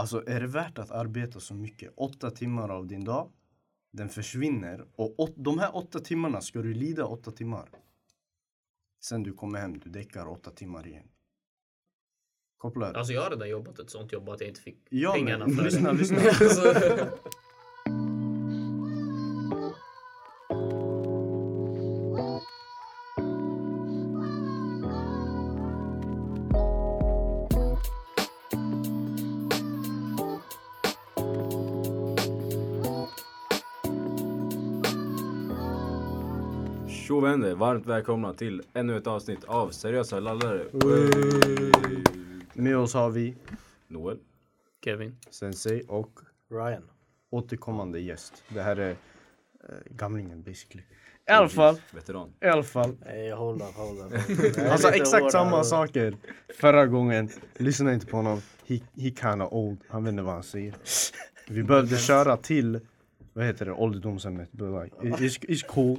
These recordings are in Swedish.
Alltså är det värt att arbeta så mycket? Åtta timmar av din dag, den försvinner och åt, de här åtta timmarna ska du lida åtta timmar. Sen du kommer hem, du däckar åtta timmar igen. Kopplar? Alltså jag har redan jobbat ett sånt jobb att jag inte fick Ja, pengarna men för lyssna, det. lyssna. varmt välkomna till ännu ett avsnitt av Seriösa lallare. Med oss har vi Noel. Kevin. Sensei och Ryan. återkommande gäst. Det här är eh, gamlingen basically. I alla fall, Veteran. i alla fall. Nej, hold on, hold. Alltså Jag är lite exakt hård samma saker förra gången. Lyssna inte på honom. He, he kinda old. Han vet inte vad han säger. Vi behövde köra till, vad heter det, ålderdomshemmet. But like, it- It's, it's cool.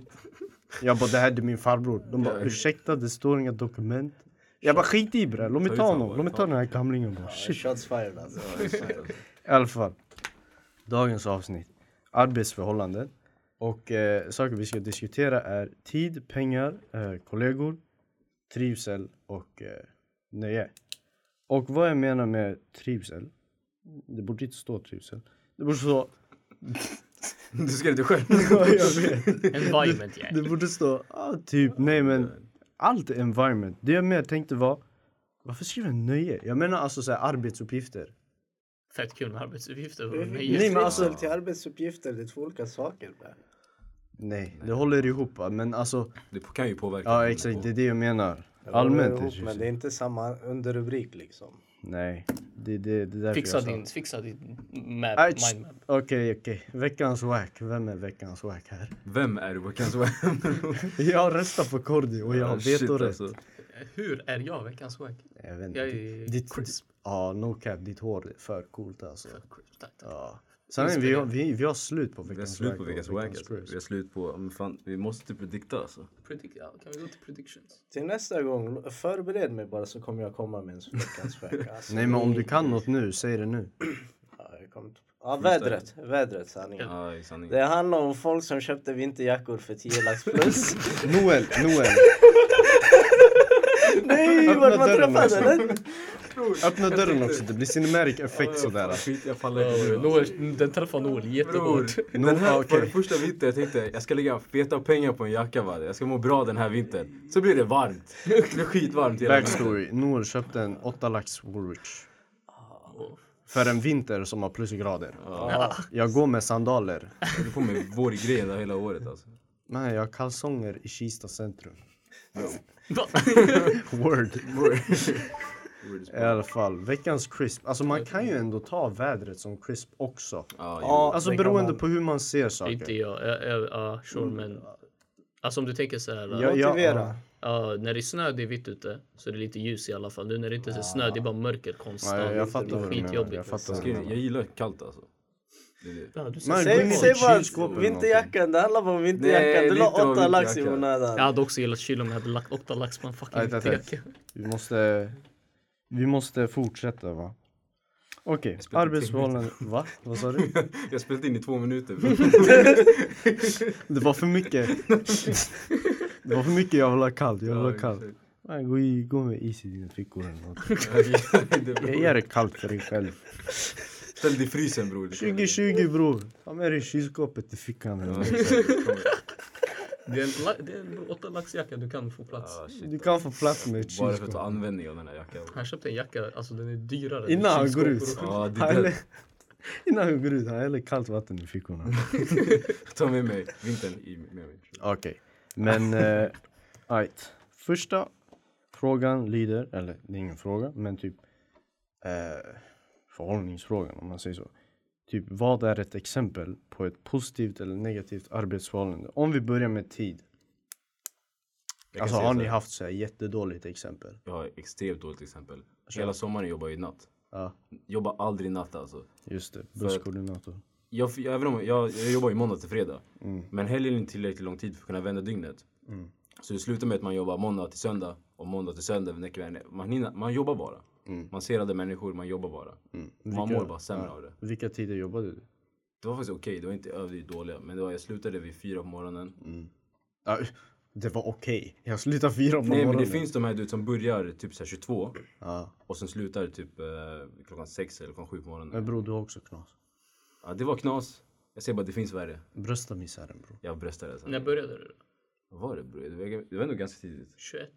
Jag bara, det här är min farbror. De bara, ursäkta det står inga dokument. Jag bara, skit i bre. Låt mig Ta honom. Låt mig ta den här gamlingen bara. Shit. Shots fired alltså. I alla fall. Dagens avsnitt. Arbetsförhållanden. Och eh, saker vi ska diskutera är tid, pengar, eh, kollegor, trivsel och eh, nöje. Och vad jag menar med trivsel. Det borde inte stå trivsel. Det borde stå... Du skrev det själv. Ja, jag vet. Environment yeah. Det borde stå ah, typ, nej men allt är environment. Det jag mer tänkte var, varför skriver jag nöje? Jag menar alltså så här, arbetsuppgifter. Fett kul med arbetsuppgifter. och Nej, nöje. men alltså- till arbetsuppgifter, det är två olika saker. Bra. Nej, det håller ihop men alltså Det kan ju påverka. Ja exakt, det är det jag menar. Det Allmänt ihop, Men det är inte samma underrubrik liksom. Nej, det, det, det är därför Fixa din, fixa din map, mindmap. Okej, okej. Veckans wack. Vem är veckans wack här? Vem är? Vad kan jag röstar på Kordi och jag har vetorätt. alltså. Hur är jag veckans wack? Jag vet inte. Jag är Ditt, crisp. ja, no cap. Ditt hår är för coolt alltså. Tack. Ja. Sanningen, vi, har, vi, vi har slut på Vi har veckans slut wack på veckans wack. Vi har slut på, men fan, vi måste typ predikta alltså. Predict, ja, kan vi gå till predictions? Till nästa gång, förbered mig bara så kommer jag komma med en veckans vecka. Alltså, Nej men om du kan något nu, säg det nu. Ja, jag kommer ja vädret, vädret sanningen. Ja, i sanning. Det handlar om folk som köpte vinterjackor för 10 lax plus. Noel, Noel. Nej, vart man träffade också. Öppna dörren också, det blir cinematic effekt sådär. Skit, jag faller inte. Noel, den träffar Noel jättehårt. den No, här, okej. för första vintern jag tänkte jag ska lägga feta pengar på en jacka va. Jag ska må bra den här vintern. Så blir det varmt. Det blir skitvarmt hela. Backstory. Noel köpte en 8 lax Woolwich. För en vinter som har plusgrader. Jag går med sandaler. Har på mig vårgrejer hela året alltså. Nej, jag har kalsonger i Kista centrum. Va? Word. Word I alla fall, veckans crisp. Alltså man kan ju ändå ta vädret som crisp också. Ja, Ja, Alltså beroende man. på hur man ser Inte saker. jag. jag, jag ja, sure, men... Alltså om du tänker så här. Ja, ja, Motivera. Ja, när det är snö, det är vitt ute. Så det är lite ljus i alla fall. Nu när det inte är snö, det är bara mörker konstant. Ja, jag, jag fattar det är skitjobbigt. Jag fattar jag, du jag gillar kallt alltså. Ja, Säg, säg bara vinterjackan, det handlar bara om vinterjackan. Du la 8 lax i vinterjacka. onödan. Jag hade också gillat kyl om jag hade lagt åtta lax på en fucking Nej, nej, nej. teke. Vi måste, vi måste fortsätta va? Okej, spelar arbetsförhållanden. Va? Vad sa du? Jag har spelat in i två minuter. Det var för mycket. Det var för mycket jag vill ha kallt. Jag vill ha kallt. Nej, gå, i, gå med is i dina fickor eller något. Jag ger det kallt för dig själv. Ställ dig i frysen bror. 2020 bror. Ta med dig kylskåpet i fickan. eller Det är en, la- det är en åtta laxjacka, du kan få plats. Ah, shit. Du kan få plats med ett Bara för att ta kylskåp. användning av den här jackan. Han köpte en jacka, alltså den är dyrare. än Innan han kylskåp går ut. Ja, det. Innan han går ut, han häller kallt vatten i fickorna. Ta med mig vintern i, med mig. Okej, men uh, right. Första frågan lyder, eller det är ingen fråga, men typ uh, förhållningsfrågan om man säger så. Typ vad är ett exempel på ett positivt eller negativt arbetsförhållande? Om vi börjar med tid. Jag Alltså har ni haft så här jättedåligt exempel? Jag har extremt dåligt exempel. Hela sommaren jobbar jag i natt. Ja, Jobbar aldrig natt alltså. just det. Busskoordinator. Jag, jag, även om, jag, jag jobbar ju måndag till fredag. Mm. Men helgen är inte tillräckligt lång tid för att kunna vända dygnet. Mm. Så det slutar med att man jobbar måndag till söndag och måndag till söndag. Man, hinner, man jobbar bara. Man ser andra människor, man jobbar bara. Mm. Man mår bara sämre av det. Vilka tider jobbade du? Det var faktiskt okej, det var inte överdrivet dåliga. Men det var, jag slutade vid fyra på morgonen. Ja, det var okej. Jag slutade fyra på Nej men morgonen. det finns de här du som börjar typ så här 22 Ja. och sen slutar typ eh, klockan sex eller klockan sju på morgonen. Men bror, du har också knas. Ja, det var knas. Jag säger bara det finns värre. Brösta misären bror. Jag bröstade alltså. När började du? Vad var det bror? Det var, det var ändå ganska tidigt. 21?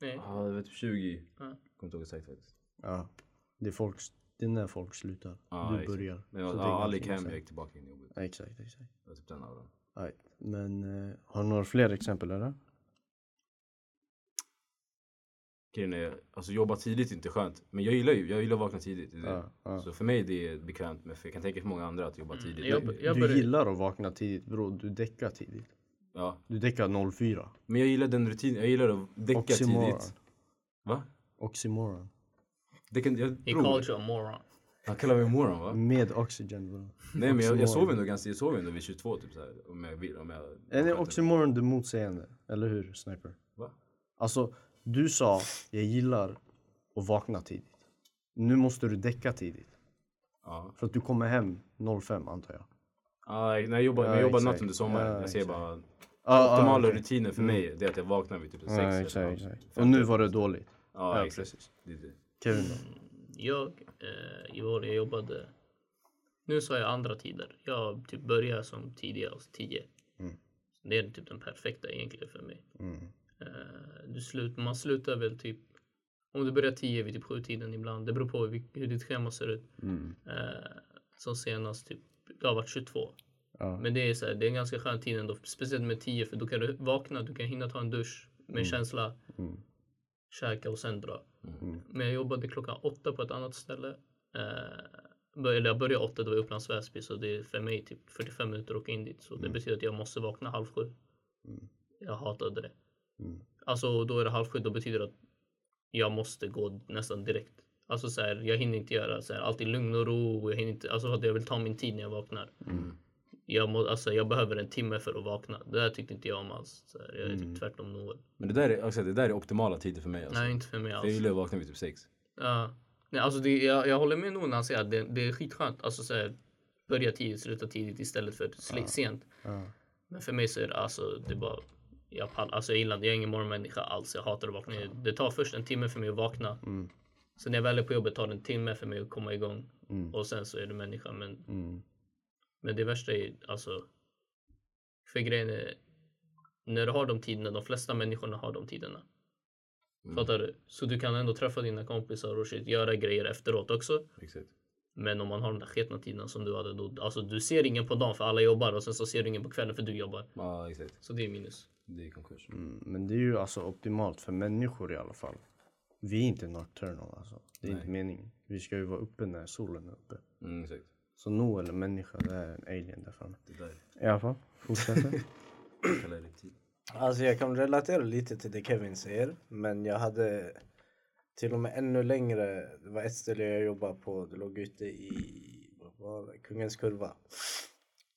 Nej. Ja, det var typ 20. Ja. Kommer inte ihåg exakt faktiskt. Ja. Det är, folk, det är när folk slutar. Ja, du exakt. börjar. Men jag, Så ganska gick hem, jag gick tillbaka in i jobbet. Ja, exakt, exakt. Det var typ den av dem. Right. Men eh, har du några fler exempel eller? Grejen är, alltså jobba tidigt är inte skönt. Men jag gillar ju, jag gillar att vakna tidigt. Ja, ja. Så för mig det är bekvämt. Men för jag kan tänka för många andra att jobba tidigt. jag- Du börjar- gillar att vakna tidigt bror. Du däckar tidigt. Ja. Du däckar 04. Men jag gillar den rutinen, jag gillar att däcka Oxymoron. tidigt. Va? Oxymoron. Det kan, jag, He called you a moron. han kallar mig moron va? Med oxygen bror. Nej men jag, jag sover ändå ganska, jag sover ändå vid 22 typ såhär. Om jag vill, om jag... Är det oxymoron det motsägande? Eller hur Sniper? Va? Alltså, du sa jag gillar att vakna tidigt. Nu måste du däcka tidigt. Ja. För att du kommer hem 05 antar jag. Ah, när jag jobbar, Ja, när jag jobbar natt under sommaren. Ja, jag säger bara... Ah, optimala ah, okej. rutiner för mig det är att jag vaknar vid typ sex Ja, eller exakt, exakt. Och nu var det dåligt. Ja, Ja, precis. Det det. Kevin då? Jag, eh, i år jag jobbade, nu sa jag andra tider. Jag typ börjar som tidigare, alltså 10. Mm. Det är typ den perfekta egentligen för mig. Mm. Eh, du slut, man slutar väl typ, om du börjar 10 vid typ 7 tiden ibland. Det beror på hur, hur ditt schema ser ut. Mm. Eh, som senast typ, det har varit 22. Ja. Men det är, så här, det är en ganska skön tid ändå, speciellt med 10 för då kan du vakna, du kan hinna ta en dusch med känsla, Mm. käka och sen dra. Mm. Men jag jobbade klockan åtta på ett annat ställe. Eh, eller jag började åtta, det var i Upplands Väsby så det är för mig typ 45 minuter att åka in dit. Så det betyder att jag måste vakna halv sju. Mm. Jag hatade det. Mm. Alltså då är det halv sju, då betyder det att jag måste gå nästan direkt. Alltså så här, jag hinner inte göra så här, allt i lugn och ro. Jag, hinner inte, alltså för att jag vill ta min tid när jag vaknar. Mm. Jag, må, alltså, jag behöver en timme för att vakna. Det där tyckte inte jag om alls. Så här, jag är Mm. typ tvärtom Noel. Men det där, är, också, det där är optimala tider för mig alltså. Nej, inte för mig För alls. jag gillar att vakna vid typ sex. Ja. Nej, alltså det, jag, jag håller med Noel när han säger att det, det är skitskönt. Alltså så här, börja tidigt, sluta tidigt istället för sli, sent. Ja. Men för mig så är det alltså, det är bara, jag, pall, alltså jag gillar jag är ingen morgonmänniska alls. Jag hatar att vakna. Det tar först en timme för mig att vakna. Mm. Sen när jag väl är på jobbet tar det en timme för mig att komma igång. Mm. Och sen så är du människa. Men, Mm. Men det värsta är alltså, för grejen är, när du har de tiderna, de flesta människorna har de tiderna. Mm. Fattar du? Så du kan ändå träffa dina kompisar och shit, göra grejer efteråt också. Exakt. Men om man har de där sketna tiderna som du hade då, alltså du ser ingen på dagen för alla jobbar och sen så ser du ingen på kvällen för du jobbar. Ja, exakt. Så det är minus. Det är konkurs. Mm. Men det är ju alltså optimalt för människor i alla fall. Vi är inte nocturnal alltså. Det är inte meningen. Vi ska ju vara uppe när solen är uppe. Mm, exakt. Så Noel är människa, det är en alien där framme. Det där. I alla fall, tid. Alltså jag kan relatera lite till det Kevin säger. Men jag hade till och med ännu längre. Det var ett ställe jag jobbade på. Det låg ute i vad var det? Kungens kurva.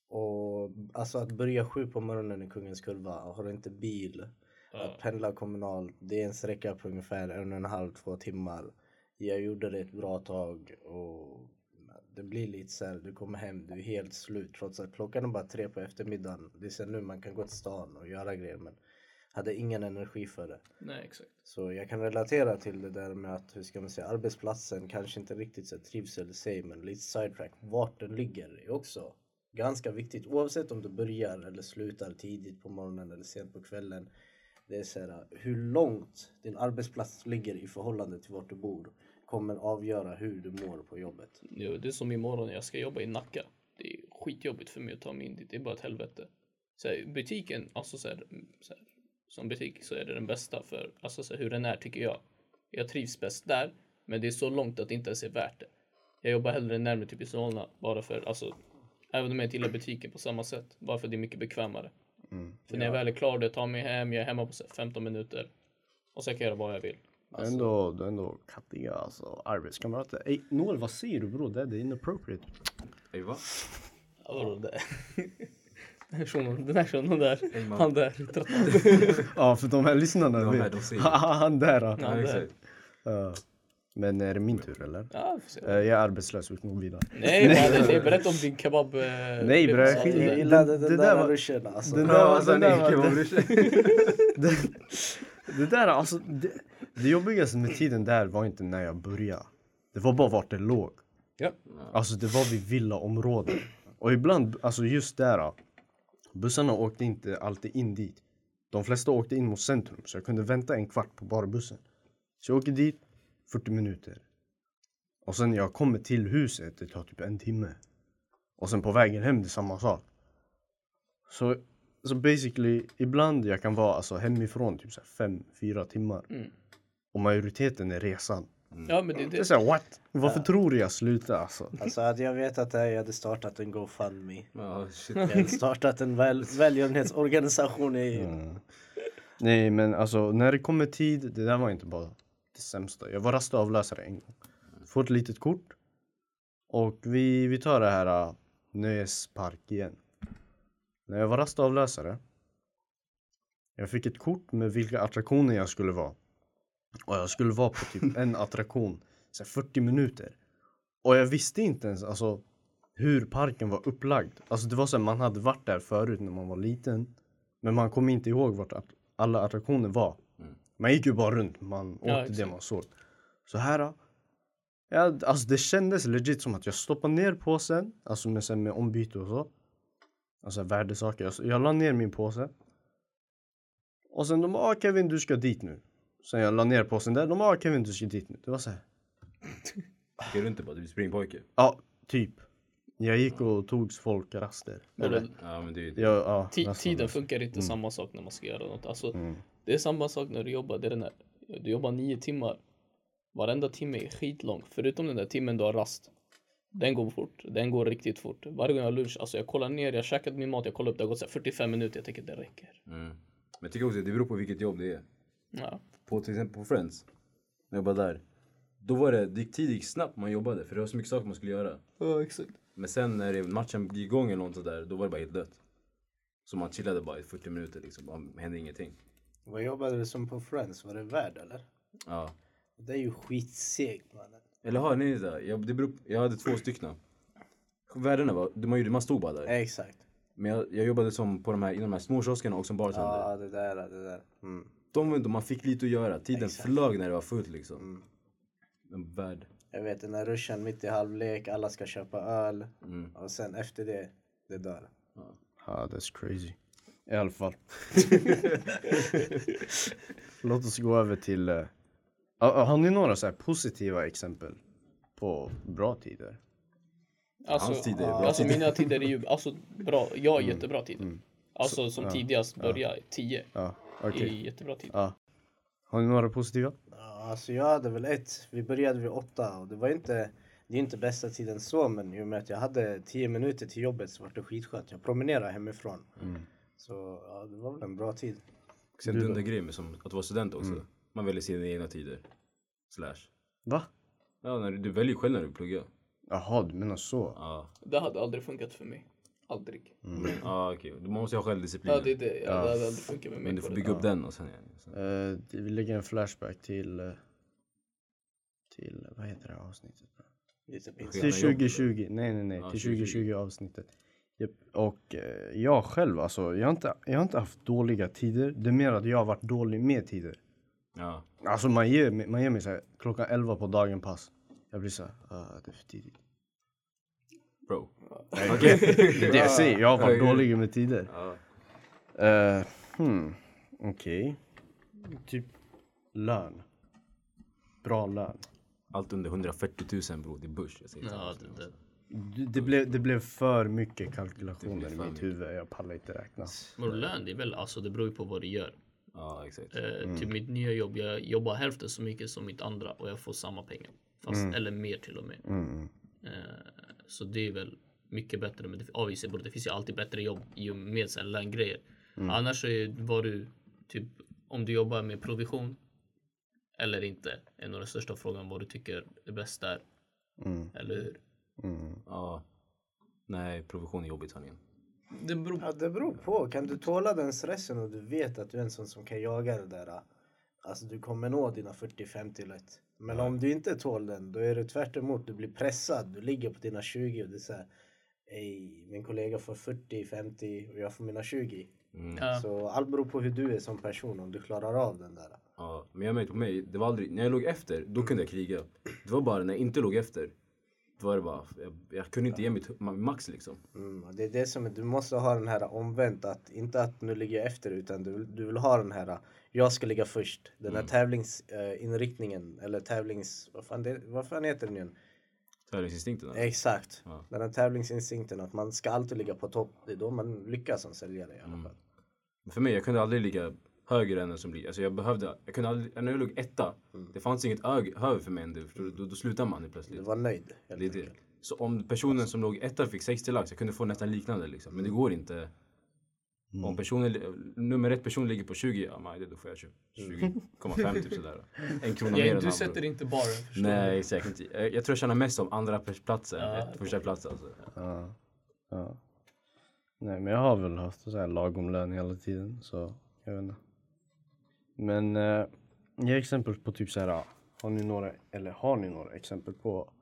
Och alltså att börja sju på morgonen i Kungens kurva. Har du inte bil. Att pendla kommunalt. Det är en sträcka på ungefär en och en halv, två timmar. Jag gjorde det ett bra tag. Och det blir lite så här, du kommer hem, du är helt slut trots att klockan är bara tre på eftermiddagen. Det är sen nu man kan gå till stan och göra grejer men hade ingen energi för det. Nej, exakt. Så jag kan relatera till det där med att, hur ska man säga, arbetsplatsen kanske inte riktigt så trivsel i sig men lite sidetrack. Vart den ligger är också ganska viktigt oavsett om du börjar eller slutar tidigt på morgonen eller sent på kvällen. Det är så här, hur långt din arbetsplats ligger i förhållande till vart du bor kommer avgöra hur du mår på jobbet. Jo, det är som imorgon när jag ska jobba i Nacka. Det är skitjobbigt för mig att ta mig in dit. Det är bara ett helvete. Så här, butiken, alltså så här, så här, som butik så är det den bästa för alltså så här, hur den är tycker jag. Jag trivs bäst där, men det är så långt att det inte ens är värt det. Jag jobbar hellre närmare typ i Solna bara för, alltså, även om jag inte gillar butiken på samma sätt, bara för det är mycket bekvämare. För när jag väl är klar, det tar mig hem, jag är hemma på så här 15 minuter och sen kan jag göra vad jag vill. Du är ändå, du är ändå kattiga alltså, arbetskamrater. Ey Noel vad säger du bror? Det är det är inappropriate. Ey va? Ja, vadå det? Den här shunon, den här shunon där, man. han där, 13. Ja för de här lyssnarna De här, de. Han där. Ja, Ja, där. Ja. Men är det min tur eller? Ja. Eh, Jag är arbetslös, vi kan gå vidare. Nej mannen, nej, berätta om din kebab. eh, Nej, bre, Jag gillade det- den det där, ruschen alltså. den där var- alltså, den där nej. Det, där alltså, det, det jobbigaste med tiden där var inte när jag började. Det var bara vart det låg. Ja. Alltså det var vid villaområden. Och ibland, alltså just där. Bussarna åkte inte alltid in dit. De flesta åkte in mot centrum så jag kunde vänta en kvart på bara bussen. Så jag åker dit, 40 minuter. Och sen när jag kommer till huset, det tar typ en timme. Och sen på vägen hem, det är samma sak. Så, så basically, ibland jag kan vara alltså hemifrån typ 5-4 timmar. Mm. Och majoriteten är resan. ja, men det är Det är det. såhär what? Varför tror du jag slutar alltså? Alltså hade jag vetat det här, jag hade startat en GoFundMe. Ja, shit. Jag hade startat en väl, välgörenhetsorganisation i... Mm. Nej men alltså när det kommer tid, det där var inte bara det sämsta. Jag var rastavlösare en gång. Får ett litet kort. Och vi, vi tar det här uh, nöjespark igen. När jag var rastavlösare. Jag fick ett kort med vilka attraktioner jag skulle vara. Och jag skulle vara på typ en attraktion, så här 40 minuter. Och jag visste inte ens alltså hur parken var upplagd. Alltså det var så här, man hade varit där förut när man var liten. Men man kom inte ihåg vart att- alla attraktioner var. Mm. Man gick ju bara runt, man åkte det exakt. man såg. Så här. Ja, alltså det kändes legit som att jag stoppade ner påsen, alltså med, med ombyte och så. Alltså värdesaker. Jag, jag la ner min påse. Och sen de bara, ah, Kevin du ska dit nu. Sen jag la ner påsen där, de bara, ah, Kevin du ska dit nu. Det var så här. Gick runt bara, du är springpojke. Ja, typ. Jag gick och tog folk raster. Men Eller, Ja men det är ju... jag, ja, Ti- nästan. tiden funkar inte samma sak när man ska göra något. Alltså, Mm. det är samma sak när du jobbar. Det är den här, du jobbar nio timmar. Varenda timme är skitlång. Förutom den där timmen du har rast. Den går fort. Den går riktigt fort. Varje gång jag har lunch, alltså jag kollar ner, jag käkat min mat, jag kollar upp, det har gått så här 45 minuter. Jag tänker det räcker. Mm. Men jag tycker också att det beror på vilket jobb det är. Ja. På till exempel på Friends. När jag jobbade där. Då var det, det gick tid gick snabbt man jobbade för det var så mycket saker man skulle göra. Ja, exakt. Men sen när det, matchen gick igång eller något sådär, då var det bara helt dött. Så man chillade bara i 40 minuter liksom, bara hände ingenting. Vad jobbade du som på Friends? Var det värd eller? Ja. Det är ju skitsegt mannen. Eller har ni det? Jag, det beror, jag hade två stycken. Värdena var, man, gjorde, man stod bara där. Exakt. Men jag, jag jobbade som på de här, inom de här små kioskerna och som bartender. Ja det där, det där. Mm. De, var inte- man fick lite att göra, tiden Exakt. flög när det var fullt liksom. Mm. En värld. Jag vet den där ruschen mitt i halvlek, alla ska köpa öl. Mm. Och sen efter det, det dör. Ja, that's crazy. I alla fall. Låt oss gå över till... Har ni några så här positiva exempel på bra tider? Alltså, Hans tider är bra alltså tider. mina tider är ju alltså, bra. Jag har jättebra tider. Alltså som ja, tidigast börja 10 Ja, är okej. jättebra tid. Ja. Har ni några positiva? Ja, alltså jag hade väl ett. Vi började vid åtta och det var inte, det är inte bästa tiden så men i och med att jag hade tio minuter till jobbet så var det skitskönt. Jag promenerade hemifrån. Så ja, det var väl en bra tid. Sen Du då? dundergrej med som att vara student också. Man väljer sina egna tider. Slash. Va? Ja, när du, du väljer själv när du pluggar. Jaha, du menar så? Ja, Det hade aldrig funkat för mig. Aldrig. ja okej. Du måste ha självdisciplin. Ja, det är det. Ja, Det hade aldrig funkat med mig. Men du får det. bygga upp den och sen igen. Sen- Uh, vi lägger en flashback till... eh, till, vad heter det här avsnittet? Till pinsamt. jobb, 2020, nej nej nej, Ja, till 2020. 2020 avsnittet. Och eh, jag själv alltså, jag har, inte, jag har inte haft dåliga tider. Det är mer att jag har varit dålig med tider. Ja. Alltså man ger, mig- man ger mig såhär, klockan 11 på dagen pass. Jag blir såhär, ah, det är för tidigt. Bro. Okej, det är det jag säger, jag har varit dålig med tider. Ja. Uh, hmm, okej. Typ lön. Bra lön. Allt under 140 000 bro, det är börs. Jag säger Ja, det, det. Det, det, blev, det blev för mycket Det kalkylationer blev i för mitt mycket. huvud. Jag pallar inte räkna. Men lön, det är väl, alltså det beror ju på vad du gör. Ja, exakt. Eh, Till mitt nya jobb, jag jobbar hälften så mycket som mitt andra och jag får samma pengar. Fast, Eller mer till och med. Mm. Eh, så det är väl mycket bättre. Men det, obviously, det finns ju alltid bättre jobb i och med här löngrejer. Annars så är, var du typ om du jobbar med provision eller inte är nog den största frågan vad du tycker är bäst där. Mm. Eller hur? Mm. Ja. Nej, provision är jobbigt sanningen. Det beror Ja, det beror på. Kan du tåla den stressen och du vet att du är en sån som kan jaga det där. Alltså du kommer nå dina 40-50 lätt. Men Ja. om du inte tål den, då är det tvärt emot. Du blir pressad. Du ligger på dina 20 och det är såhär. Ey, min kollega får 40-50 och jag får mina 20. Mm. Ja. Så allt beror på hur du är som person, om du klarar av den där. Ja, men jag märkte på mig, det var aldrig, när jag låg efter, då kunde jag kriga. Det var bara när jag inte låg efter, var det bara, jag, jag kunde inte ge mitt ma- max liksom. Mm, det är det som är, du måste ha den här omvänt, att inte att nu ligger jag efter utan du, du vill ha den här, jag ska ligga först. Den här tävlingsinriktningen, eller tävlings, vad fan, det, vad fan heter den igen? Tävlingsinstinkten. alltså. Exakt. Ja. Den här tävlingsinstinkten att man ska alltid ligga på topp. Det är då man lyckas som säljare i alla Mm. fall. Men För mig, jag kunde aldrig ligga högre än den som ligger. Alltså jag behövde, jag kunde aldrig, när jag låg etta, det fanns inget ög, för mig än det. Förstår du? Då, då slutar man helt Du plötsligt. var nöjd. helt Det är det. Så om personen som låg etta fick 60 lax, jag kunde få nästan liknande liksom. Men det går inte. Om personen, nummer ett person ligger på 20, ja men då får jag 20,5 typ sådär. En krona mer Ja, än du sätter inte bara Nej exakt inte. Jag, jag tror jag tjänar mest som andra platsen, Ja, ja, första plats alltså. Ja. ja. Nej men jag har väl haft så här lagom lön hela tiden så jag vet inte. Men eh, ge exempel på typ så här. Har ni några, eller har ni några exempel på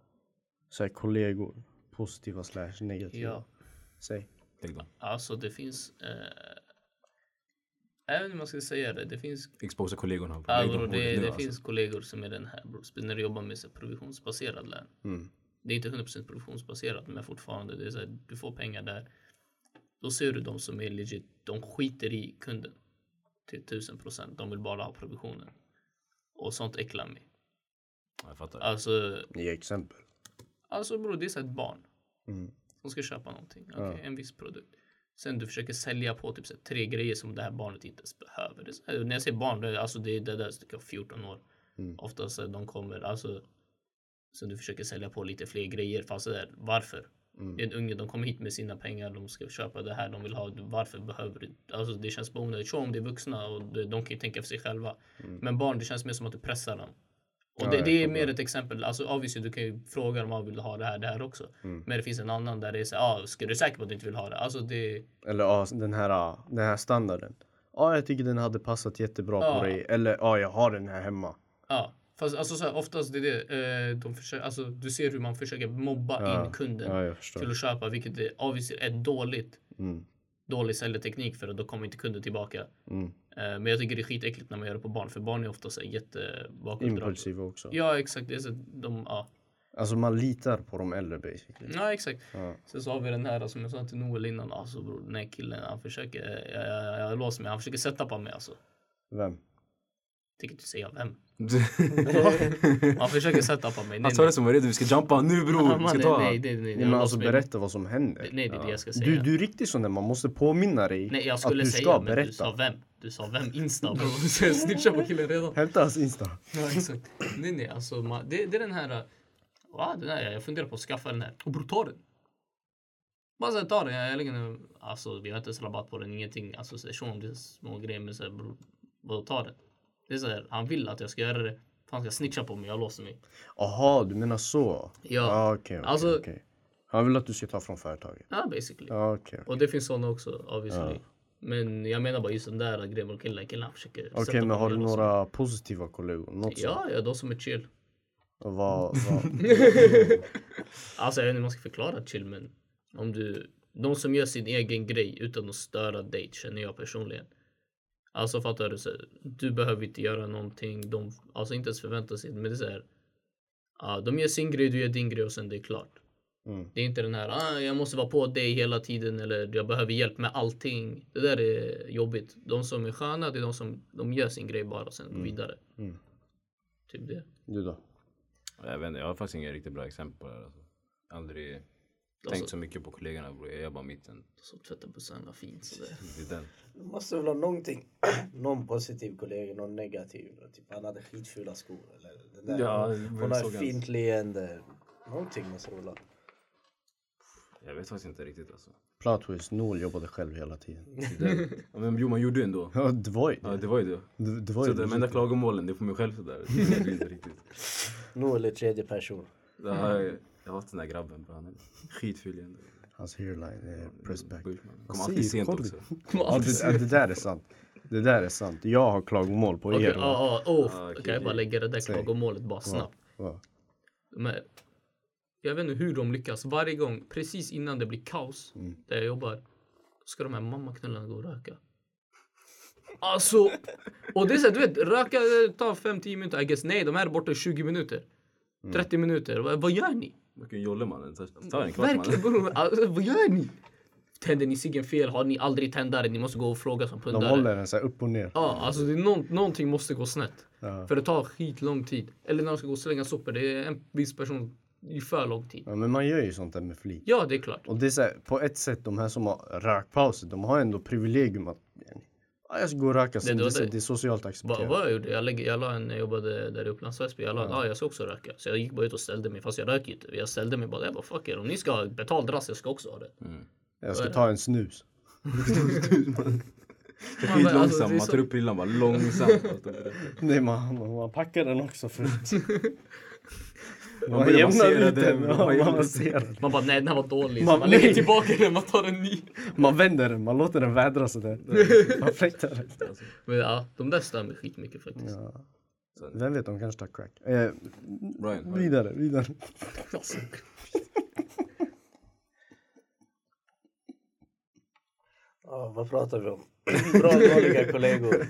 så här, kollegor? Positiva slash negativa? Ja. Säg. Alltså det finns... Eh, även om man ska säga det, det finns Exposa kollegorna. Ja, bro, det, nu, det alltså. finns kollegor som är den här bro, när du jobbar med så här provisionsbaserad lön. Mm. Det är inte 100% provisionsbaserat men fortfarande det är så här, du får pengar där. Då ser du de som är legit, de skiter i kunden till 1000%. De vill bara ha provisionen. Och sånt äcklar mig. Ja, Jag fattar. Alltså, Ge exempel. alltså bror det är så ett barn Mm. som ska köpa någonting. Ja. Okej, En viss produkt. Sen du försöker sälja på typ så här, tre grejer som det här barnet inte ens behöver. Det är så här, när jag säger barn, det är, alltså det är det där stycket 14 år. Mm. Oftast så här, de kommer, alltså. Sen du försöker sälja på lite fler grejer. Fast det är, varför? Mm. Det är en unge, de kommer hit med sina pengar, de ska köpa det här de vill ha. Varför behöver du? Alltså det känns bara onödigt. Så om det är vuxna och de, kan ju tänka för sig själva. Men barn, det känns mer som att du pressar dem. Och Mm. Ja, det, är mer ett exempel. Alltså obviously, du kan ju fråga dem, ah, vill du ha det här, det här också? Mm. Men det finns en annan där det är så ah, ska du säker på att du inte vill ha det? Alltså det, Eller ja, den här, ah, den här standarden. Ja, jag tycker den hade passat jättebra Ja. på dig. Eller ja, jag har den här hemma. ja. Fast alltså så här, oftast det är det, eh, de försöker, alltså du ser hur man försöker mobba Ja. in kunden Ja, jag till att köpa, vilket är obviously är dåligt. Mm. Dålig säljteknik för att då kommer inte kunden tillbaka. Mm. Eh, Men jag tycker det är skitäckligt när man gör det på barn, för barn är ofta så här jätte bakåtdragna. Impulsiva också. Ja, exakt. Det är så, de, ja. Alltså man litar på de äldre basically. ja, exakt. Ja. Sen så har vi den här som jag sa till Noel innan. Alltså bror, den här killen han försöker, jag, jag, jag, jag låser mig, han försöker sätta på mig alltså. Vem? Tänker inte säga vem. Han försöker sätta på mig. Han sa det som var redo, vi ska jumpa nu bror, ska ta nej, nej, nej, nej, men alltså berätta vad som händer. Nej, det är det jag ska Du, säga. du är riktigt sån där, man måste påminna dig Nej, jag att skulle du säga, ska men du sa berätta. vem. Du sa vem? Insta bror. Så jag snitchar på killen redan. Hämta hans Insta. Ja, exakt. Nej, nej, alltså man, det, det är den här... Va, den här, jag funderar på att skaffa den här. Och bror, ta den. Bara såhär, ta den. Jag lägger alltså vi har inte ens rabatt på den, ingenting. Alltså så, om det är små grejer, men såhär bror, ta den? Det är såhär, han vill att jag ska göra det. Han ska snitcha på mig, jag låser mig. Jaha, du menar så? Ja. Ah, Okej, okej, Alltså- okej. Han vill att du ska ta från företaget? Ja, basically. Ja, okej. Och det finns sådana också, obviously. Ja. Men jag menar bara just den där grejen med killen han försöker Okej, men har du några positiva kollegor? Något? Ja, ja, de som är chill. Och vad, vad? Alltså jag vet inte hur man ska förklara chill men om du, de som gör sin egen grej utan att störa dig känner jag personligen. Alltså fattar du? Så, du behöver inte göra någonting, de, alltså inte ens förvänta sig men det är så här, ja, de gör sin grej, du gör din grej och sen det är klart. Mm. Det är inte den här, ah, jag måste vara på dig hela tiden eller jag behöver hjälp med allting. Det där är jobbigt. De som är sköna, det är de som de gör sin grej bara och sen går vidare. Mm. Typ det. Du då? Jag vet inte, jag har faktiskt inga riktigt bra exempel på det här. Alltså. Aldrig Alltså- tänkt så mycket på kollegorna bror, jag är bara mitten. Som tvättar bussarna fint sådär. Det är den. Du måste väl ha någonting, någon positiv kollega, någon negativ. Typ han hade skitfula skor eller den där. Ja, hon har ett fint leende. Någonting måste väl ha. Jag vet faktiskt inte riktigt alltså. Plot twist, Noel jobbade själv hela tiden. Det. Ja, men jo man gjorde ju ändå. Ja, det var ju Ja det. det var ju det. Det, det var Så ju de legit enda det. klagomålen det är på mig själv sådär. Det är inte riktigt. Noel är tredje person. Det här, jag har haft den där grabben bro, han är skitful igen. Hans hairline är pressed back. Kommer alltid sent också. Ja, det, det där är sant. Det där är sant. Jag har klagomål på Okej, er. ja, va? ja, oh, Ja, okej, kan jag bara okej. lägga det där Säg. klagomålet bara snabbt. Va? Men, jag vet inte hur de lyckas. Varje gång, precis innan det blir kaos Mm. där jag jobbar, ska de här mammaknullarna gå och röka. Alltså, och det är så här, du vet, röka eh, tar 5-10 minuter, I guess. Nej, de här är borta i 20 minuter. Mm. 30 minuter. Vad, vad gör ni? Vilken jolle mannen. Ta- en kvart Verkligen, mannen. bror. Alltså, vad gör ni? Tänder ni ciggen fel? Har ni aldrig tändare? Ni måste gå och fråga som De pundare. håller den så här upp och ner. Ja, alltså det är någon, någonting måste gå snett. Ja. För det tar skitlång tid. Eller när de ska gå och slänga sopor. Det är en viss person i för lång tid. Ja, men man gör ju sånt där med flit. Ja, det är klart. Och det är så här, på ett sätt, de här som har rökpauser, de har ändå privilegium att jag ska gå och röka. Det- det, det- är socialt Vad, accepterat. vad jag gjorde? Jag, lägger, jag la en, jag jobbade där i Upplands Väsby. Jag la ja. jag ska också röka. Så jag gick bara ut och ställde mig. Fast jag röker ju inte. Jag ställde mig bara. Jag bara fuck er. Om ni ska ha betald rast, jag ska också ha det. Jag ska ta en snus. Alltså, det är Man tar upp prillan bara långsamt. Nej, man, man, man packar den också först. Man börjar massera ut den, den. man Ja, man den. Man bara nej den här var dålig. Man- man lägger tillbaka den. Man tar en ny. Man vänder den, man låter den vädra sådär. Man fläktar den. Men ja, de där stör mig skitmycket faktiskt. Ja. Vem vet, de kanske tar crack. Eh, Ryan, Ryan. vidare, vidare. Alltså, Ja, vad pratar vi om? Bra dåliga kollegor.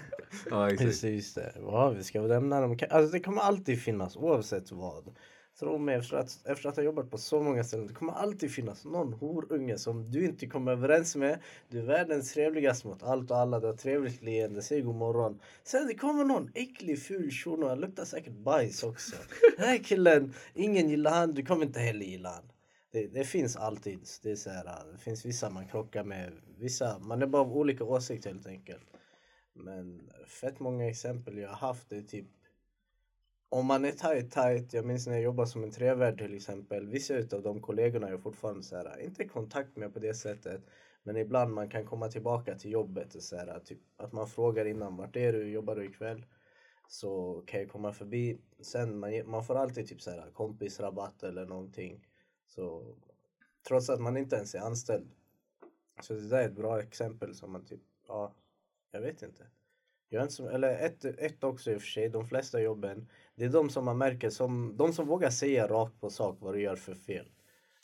Ja exakt. Precis det. Vad har vi? Ska vi nämna dem? Alltså det kommer alltid finnas oavsett vad. Tro mig efter att, efter att ha jobbat på så många ställen. Det kommer alltid finnas någon horunge som du inte kommer överens med. Du är världens trevligaste mot allt och alla. Du har trevligt leende. säger god morgon. Sen det kommer någon äcklig ful shuno. Han luktar säkert bajs också. Den här killen, ingen gillar han. Du kommer inte heller gilla han. Det, det finns alltid. Det, är så här, det finns vissa man krockar med. Vissa, man är bara av olika åsikter helt enkelt. Men fett många exempel jag har haft är typ om man är tight tight, jag minns när jag jobbade som en trevärd till exempel. Vissa utav de kollegorna är jag fortfarande så här, inte i kontakt med på det sättet. Men ibland man kan komma tillbaka till jobbet och så här, typ att man frågar innan vart är du, jobbar du ikväll? Så kan jag komma förbi. Sen man, man får alltid typ så här kompisrabatt eller någonting. Så trots att man inte ens är anställd. Så det där är ett bra exempel som man typ, ja, jag vet inte. Jag är inte som, eller ett, ett också i och för sig, de flesta jobben, det är de som man märker som, de som vågar säga rakt på sak vad du gör för fel.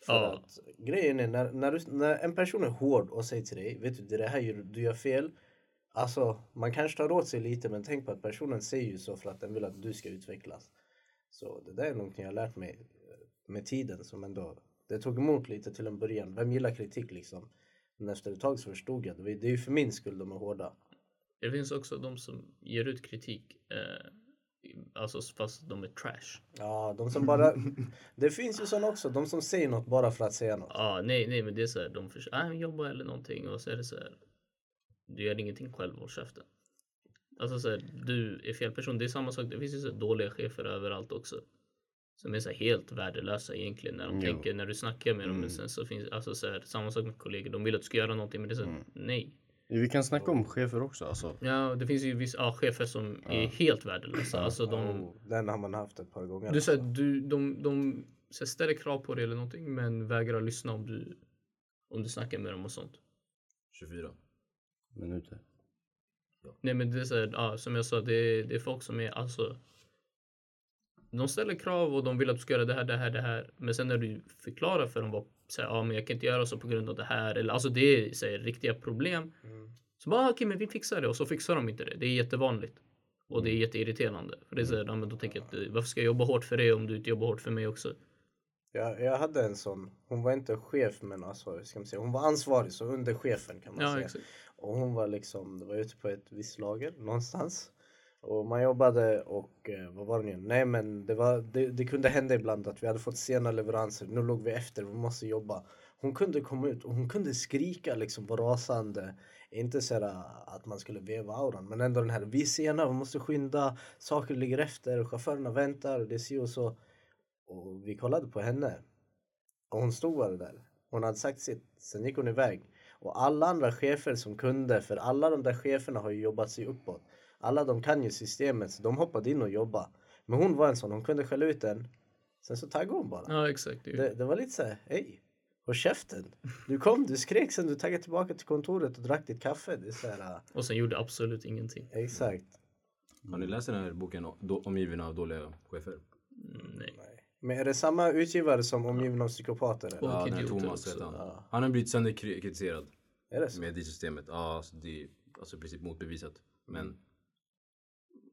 För Ja. att grejen är när, när, du, när en person är hård och säger till dig, vet du det här gör, du gör fel. Alltså man kanske tar åt sig lite men tänk på att personen säger ju så för att den vill att du ska utvecklas. Så det där är någonting jag har lärt mig eh, med tiden som ändå, det tog emot lite till en början. Vem gillar kritik liksom? Men efter ett tag så förstod jag, det är det är ju för min skull de är hårda. Det finns också de som ger ut kritik. Eh, alltså fast de är trash. Ja, de som bara... Det finns ju sådana också, de som säger något bara för att säga något. Ja, nej, nej, men det är så här. De försöker äh, jobba eller någonting och så är det så här. Du gör ingenting själv, håll käften. Alltså så här, du är fel person. Det är samma sak. Det finns ju så dåliga chefer överallt också. Som är så helt värdelösa egentligen när de Jo. tänker, när du snackar med dem. Men sen så finns alltså så här, samma sak med kollegor. De vill att du ska göra någonting men det är så här, nej. Vi kan snacka om chefer också alltså. Ja, det finns ju vissa ja, chefer som är helt värdelösa. Alltså de, Oh, den har man haft ett par gånger. Du säger du, de, de så här, ställer krav på dig eller någonting men vägrar lyssna om du, om du snackar med dem och sånt. 24. Minuter. Nej men det är så här, ja, som jag sa, det är, det är folk som är alltså de ställer krav och de vill att du ska göra det här, det här, det här. Men sen när du förklarar för dem vad, så här, ja men jag kan inte göra så på grund av det här. Eller alltså det är så här, riktiga problem. Så bara, "Ah, okej men vi fixar det och så fixar de inte det. Det är jättevanligt. Och det är jätteirriterande. För det är så här, ja, men då tänker jag varför ska jag jobba hårt för det om du inte jobbar hårt för mig också? Jag, jag hade en sån, hon var inte chef men alltså, ska man säga, hon var ansvarig så under chefen kan man Ja säga. exakt. Och hon var liksom, det var ute på ett visst lager någonstans. Och man jobbade och eh, vad var det nu? Nej men det, var, det, det kunde hända ibland att vi hade fått sena leveranser. Nu låg vi efter, vi måste jobba. Hon kunde komma ut och hon kunde skrika liksom på rasande. Inte så här ah, att man skulle veva auran men ändå den här vi är sena, vi måste skynda, saker ligger efter, chaufförerna väntar, det är si och så. Och vi kollade på henne. Och hon stod bara där. Hon hade sagt sitt, sen gick hon iväg. Och alla andra chefer som kunde, för alla de där cheferna har ju jobbat sig uppåt. Alla de kan ju systemet så de hoppade in och jobbade. Men hon var en sån, hon kunde skälla ut den. Sen så taggade hon bara. Ja exakt. Det är ju- Det, det var lite såhär, hej. Håll käften. Du kom, du skrek sen du taggade tillbaka till kontoret och drack ditt kaffe. Det är så här, ah, Och sen gjorde absolut ingenting. exakt. Har ni läst den här boken Omgiven av dåliga chefer? Mm, nej. Men är det samma utgivare som Omgiven av psykopater? eller? Ja, den här idioter Thomas heter han. Han har blivit sönder kri- kritiserad Är det så? med DIS-systemet. Ja, alltså det är alltså i princip motbevisat. Men...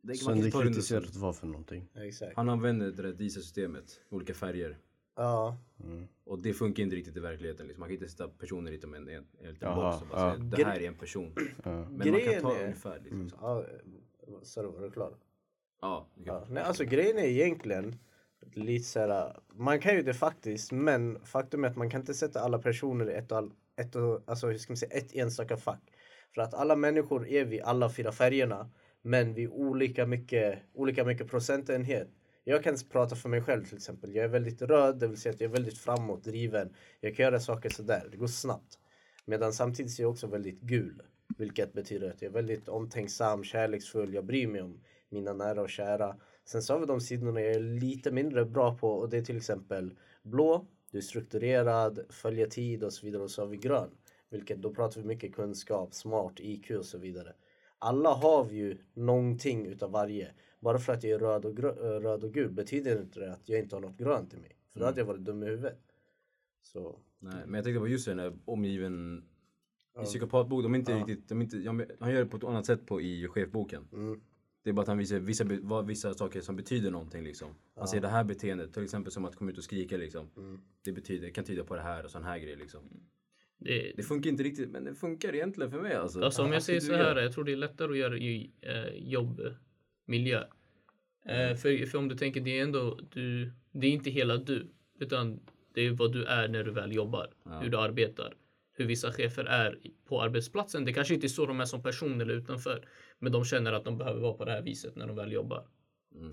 Det, Sen det kritiserat vad för någonting? Exakt. Han använder det där DIS-systemet, olika färger. Ja. Och det funkar inte riktigt i verkligen. Liksom. Man kan inte sätta personer med en, en, en liten box och bara ja. säga det här är en person. Men man kan Grejen ta är- ungefär liksom. så. ja sorry, var du klar? Ja, Ja. Nej, alltså grejen är egentligen lite så här. Man kan ju det faktiskt, men faktum är att man kan inte sätta alla personer i ett, och all, ett, och, alltså, hur ska man säga, ett enstaka fack. För att alla människor är vi alla fyra färgerna, men vi är olika mycket, olika mycket procentenhet. Jag kan prata för mig själv till exempel. Jag är väldigt röd, det vill säga att jag är väldigt framåt, driven. Jag kan göra saker sådär, det går snabbt. Medan samtidigt är jag också väldigt gul. Vilket betyder att jag är väldigt omtänksam, kärleksfull, jag bryr mig om mina nära och kära. Sen så har vi de sidorna jag är lite mindre bra på och det är till exempel blå, du är strukturerad, följer tid och så vidare och så har vi grön. Vilket då pratar vi mycket kunskap, smart, IQ och så vidare. Alla har vi ju någonting utav varje. Bara för att jag är röd och, äh, röd och gul betyder inte det att jag inte har något grönt i mig. För då hade jag varit dum i huvudet. Så Nej, men jag tänkte på just den där omgiven i psykopatbok, de är inte riktigt, de är inte, ja, han gör det på ett annat sätt på, i chefboken. mm, Det är bara att han visar vissa, vad, vissa saker som betyder någonting liksom. Han säger det här beteendet, till exempel som att komma ut och skrika liksom. Det betyder, kan tyda på det här och sån här grej liksom. Det, Det funkar inte riktigt, men det funkar egentligen för mig alltså. Alltså om jag säger så gör. här, jag tror det är lättare att göra i eh, jobbmiljö. Eh, för, för om du tänker, det är ändå du, det är inte hela du, utan det är vad du är när du väl jobbar, hur du arbetar, hur vissa chefer är på arbetsplatsen. Det kanske inte är så de är som person eller utanför, men de känner att de behöver vara på det här viset när de väl jobbar.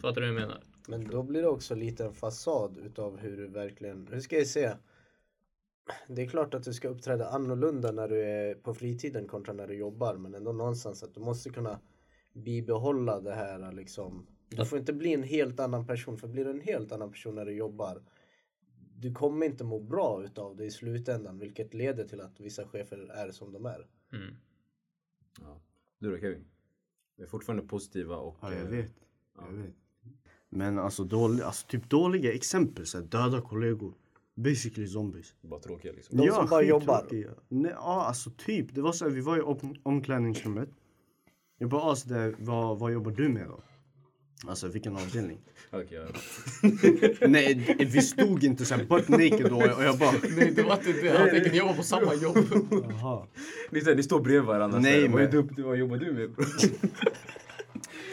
Fattar du vad jag menar? Men då blir det också lite en fasad utav hur du verkligen, hur ska jag säga? Det är klart att du ska uppträda annorlunda när du är på fritiden kontra när du jobbar men ändå någonstans att du måste kunna bibehålla det här liksom. Du får inte bli en helt annan person för blir du en helt annan person när du jobbar du kommer inte må bra utav det i slutändan vilket leder till att vissa chefer är som de är. Mm. Ja. Du då Kevin? Vi är fortfarande positiva och... Ja, jag eh, vet. Jag vet. Men alltså, dålig, alltså typ dåliga exempel, så här, döda kollegor. Basically zombies. Bara tråkiga liksom. De som bara jobbar. Nej, ja, alltså typ. Det var så här, vi var i om, omklädningsrummet. Jag bara, alltså, det, vad, vad jobbar du med då? Alltså vilken avdelning? Okej, ja. Nej, vi stod inte så här butt naked då och jag bara... Nej, det var inte det. Han tänker ni jobbar på samma jobb. Jaha. Ni, ni står bredvid varandra. Nej, här, vad, men- du, vad jobbar du med? bro?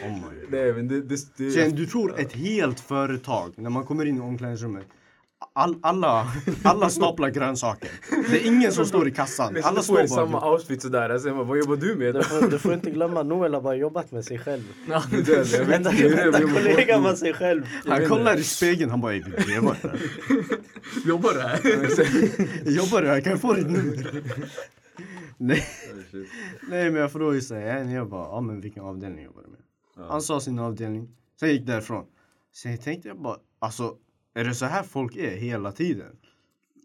Oh my God. Nej men det... det, det Sen, du tror ett helt företag, när man kommer in i omklädningsrummet, all, alla, alla staplar grönsaker. Det är ingen som står i kassan. är Alla i står bara... samma outfit sådär. Alltså, jag bara, vad jobbar du med? Du får, du får inte glömma Noel har bara jobbat med sig själv. Det är det, jag vet Enda, är, jag jobbar kollegan på- var sig själv. Han kollar i spegeln, han bara "Ey, vi lever här. Jobbar du här? Jobbar du här? Kan jag få ditt nummer? Nej. Nej men jag frågade såhär, jag bara, ja men vilken avdelning jobbar du med? Han sa sin avdelning, sen gick därifrån. Sen tänkte jag bara, alltså är det så här folk är hela tiden?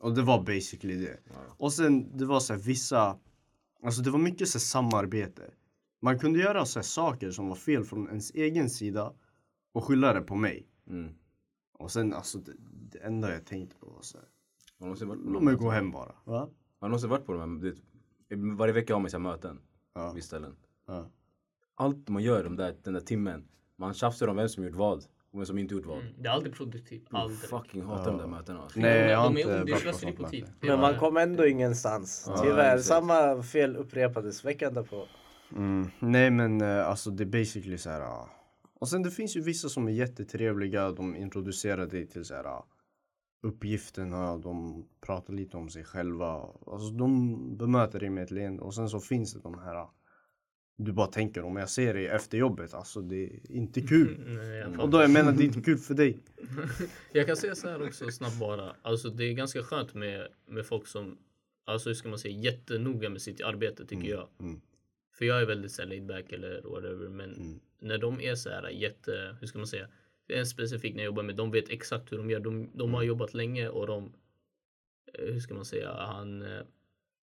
Och det var basically det. Och sen det var så här vissa, alltså det var mycket så här samarbete. Man kunde göra så här saker som var fel från ens egen sida och skylla det på mig. Mm. Och sen alltså det, det enda jag tänkte på var så här, låt mig gå hem bara. Va? man måste varit på de här, du vet, varje vecka har man så här möten. Ja. Vid ställen. Ja. Allt man gör de där, den där timmen. Man tjafsar om vem som gjort vad. Vem som inte gjort vad. Mm, Det är aldrig produktivt. Aldrig. Fucking hatar de där mötena. Alltså. Nej, jag har de inte är, på slöseri sånt på tid. möte. Det Men man kom ändå ingenstans. Ja, Tyvärr, exakt. samma fel upprepades veckan därpå. Mm, nej men eh, alltså det är basically så här. ah. Och sen det finns ju vissa som är jättetrevliga. De introducerar dig till så här ah, uppgifterna. De pratar lite om sig själva. Alltså de bemöter dig med ett leende. Och sen så finns det de här. Du bara tänker om jag ser dig efter jobbet. Alltså det är inte kul. Nej, jag Och då jag menar det är inte kul för dig. Jag kan säga så här också snabbt bara. Alltså det är ganska skönt med, med folk som, alltså hur ska man säga, jättenoga med sitt arbete tycker jag. mm. För jag är väldigt så här laid back eller whatever. Men Mm. när de är så här jätte, hur ska man säga, en specifik när jag jobbar med, de vet exakt hur de gör. De, de Mm. har jobbat länge och de eh, hur ska man säga, han eh,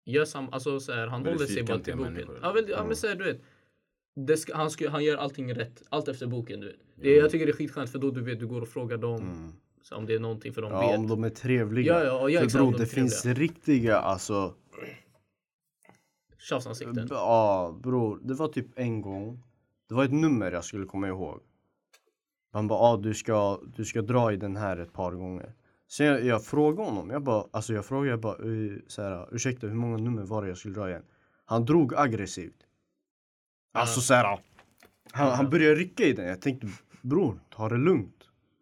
gör sam, alltså så här, han håller sig bara till boken. människor, Ja, väldigt, ja men så här, du vet. Det ska, han, ska, han gör allting rätt, allt efter boken. Du vet. Det, jag tycker det är skitskönt för då du vet, du går och frågar dem så om det är någonting för de Ja, om vet. de är trevliga. Ja, ja, ja, För exakt, bror, om de det finns riktiga alltså. Tjafsansikten. Ja, bror. Det var typ en gång. Det var ett nummer jag skulle komma ihåg. Han bara, ah, du, ska, du ska dra i den här ett par gånger. Sen jag, jag frågade honom, jag bara, alltså jag frågade jag bara, så här, ursäkta hur många nummer var det jag skulle dra igen? Han drog aggressivt. Alltså så här, han, han började rycka i den. Jag tänkte, bror, ta det lugnt.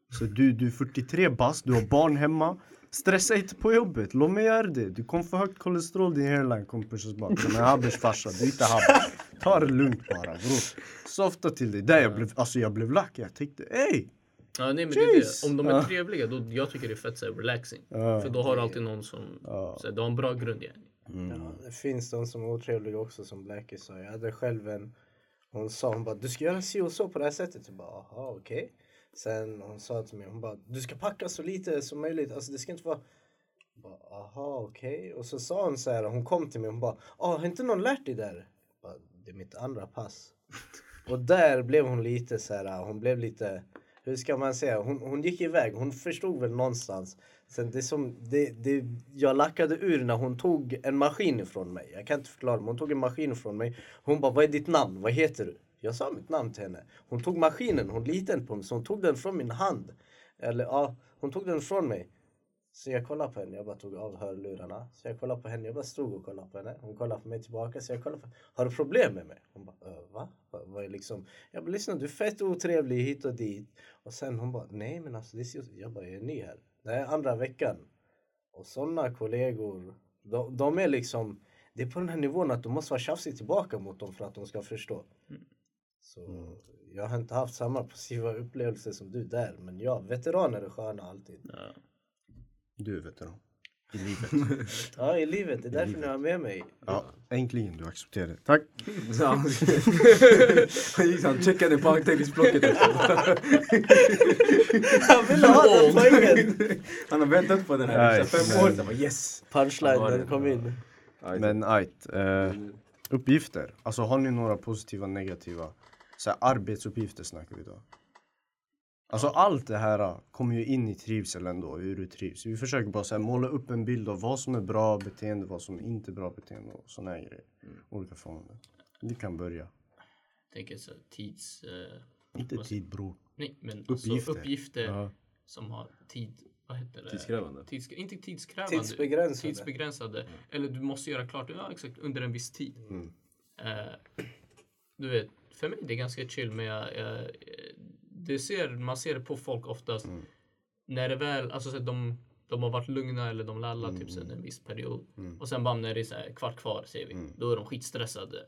Så du, du är 43 bast, du har barn hemma. Stressa inte på jobbet, låt mig göra det. Du kommer få högt kolesterol, din hairline kommer pushas bak. Som en Habbers farsa, du är inte Habbers. Ta det lugnt bara bror. Softa till dig. Där jag blev, alltså jag blev lack. Jag tänkte, ey! Ja, nej, men det är det. Om de är Ja. trevliga, då, jag tycker det är fett så här, relaxing. Ja. För då har du alltid någon som, Ja. så här, du har en bra grund igen. Ja, det finns de som är otrevliga också som Blackie sa. Jag hade själv en, hon sa hon bara du ska göra si och så på det här sättet. Jag bara aha okej. Sen hon sa till mig hon bara du ska packa så lite som möjligt. Alltså det ska inte vara jag bara, aha okej. Och så sa hon så här, hon kom till mig hon bara ah, har inte någon lärt dig där? Bara, det är mitt andra pass. Och där blev hon lite så här, hon blev lite, hur ska man säga, hon, hon gick iväg, hon förstod väl någonstans. Sen det som, det, det, jag lackade ur när hon tog en maskin ifrån mig. Jag kan inte förklara, men hon tog en maskin ifrån mig. Hon bara, vad är ditt namn? Vad heter du? Jag sa mitt namn till henne. Hon tog maskinen, hon litade inte på mig, så hon tog den från min hand. Eller ja, hon tog den från mig. Så jag kollade på henne, jag bara tog av hörlurarna. Så jag kollade på henne, jag bara stod och kollade på henne. Hon kollade på mig tillbaka, så jag kollade på Har du problem med mig? Hon bara, "Äh, va? Va- Vad är liksom? Jag bara, lyssna du är fett otrevlig hit och dit. Och sen hon bara, nej men alltså det är. Jag bara, jag är ny här. Det här är andra veckan. Och sådana kollegor, de, de är liksom... Det är på den här nivån att du måste vara tjafsig tillbaka mot dem för att de ska förstå. Så jag har inte haft samma positiva upplevelser som du där. Men ja, veteraner är sköna alltid. Ja. Du är veteran. I livet. Ja, i livet. Det är därför ni har med mig. Ja, äntligen du accepterar det. Tack. Så han, gick han checkade på anteckningsblocket. Han ville ha den poängen! Han har väntat på den här i fem år. Han bara yes! Punchline, den kom in. Men ajt. Eh, uppgifter. Alltså har ni några positiva negativa? Så här, arbetsuppgifter snackar vi då. Alltså allt det här eh, kommer ju in i trivsel ändå, hur du trivs. Vi försöker bara så här, måla upp en bild av vad som är bra beteende, vad som inte är bra beteende och såna här grejer. Olika förhållanden. Vi kan börja. tänker så tids... Eh, Inte tid bror. nej, men uppgifter, Uppgifter. alltså, uppgifter Ja. som har tid... Vad heter det? Tidskrävande. Tids, inte tidskrävande. Tidsbegränsade. Tidsbegränsade. Eller du måste göra klart ja, exakt, under en viss tid. Mm. Eh, du vet, för mig det är ganska chill men jag, jag, det ser, man ser det på folk oftast. Mm. När det väl, alltså så att de, de har varit lugna eller de lallar Mm. typ sen en viss period. Och sen bara när det är så här kvart kvar säger vi, Mm. då är de skitstressade.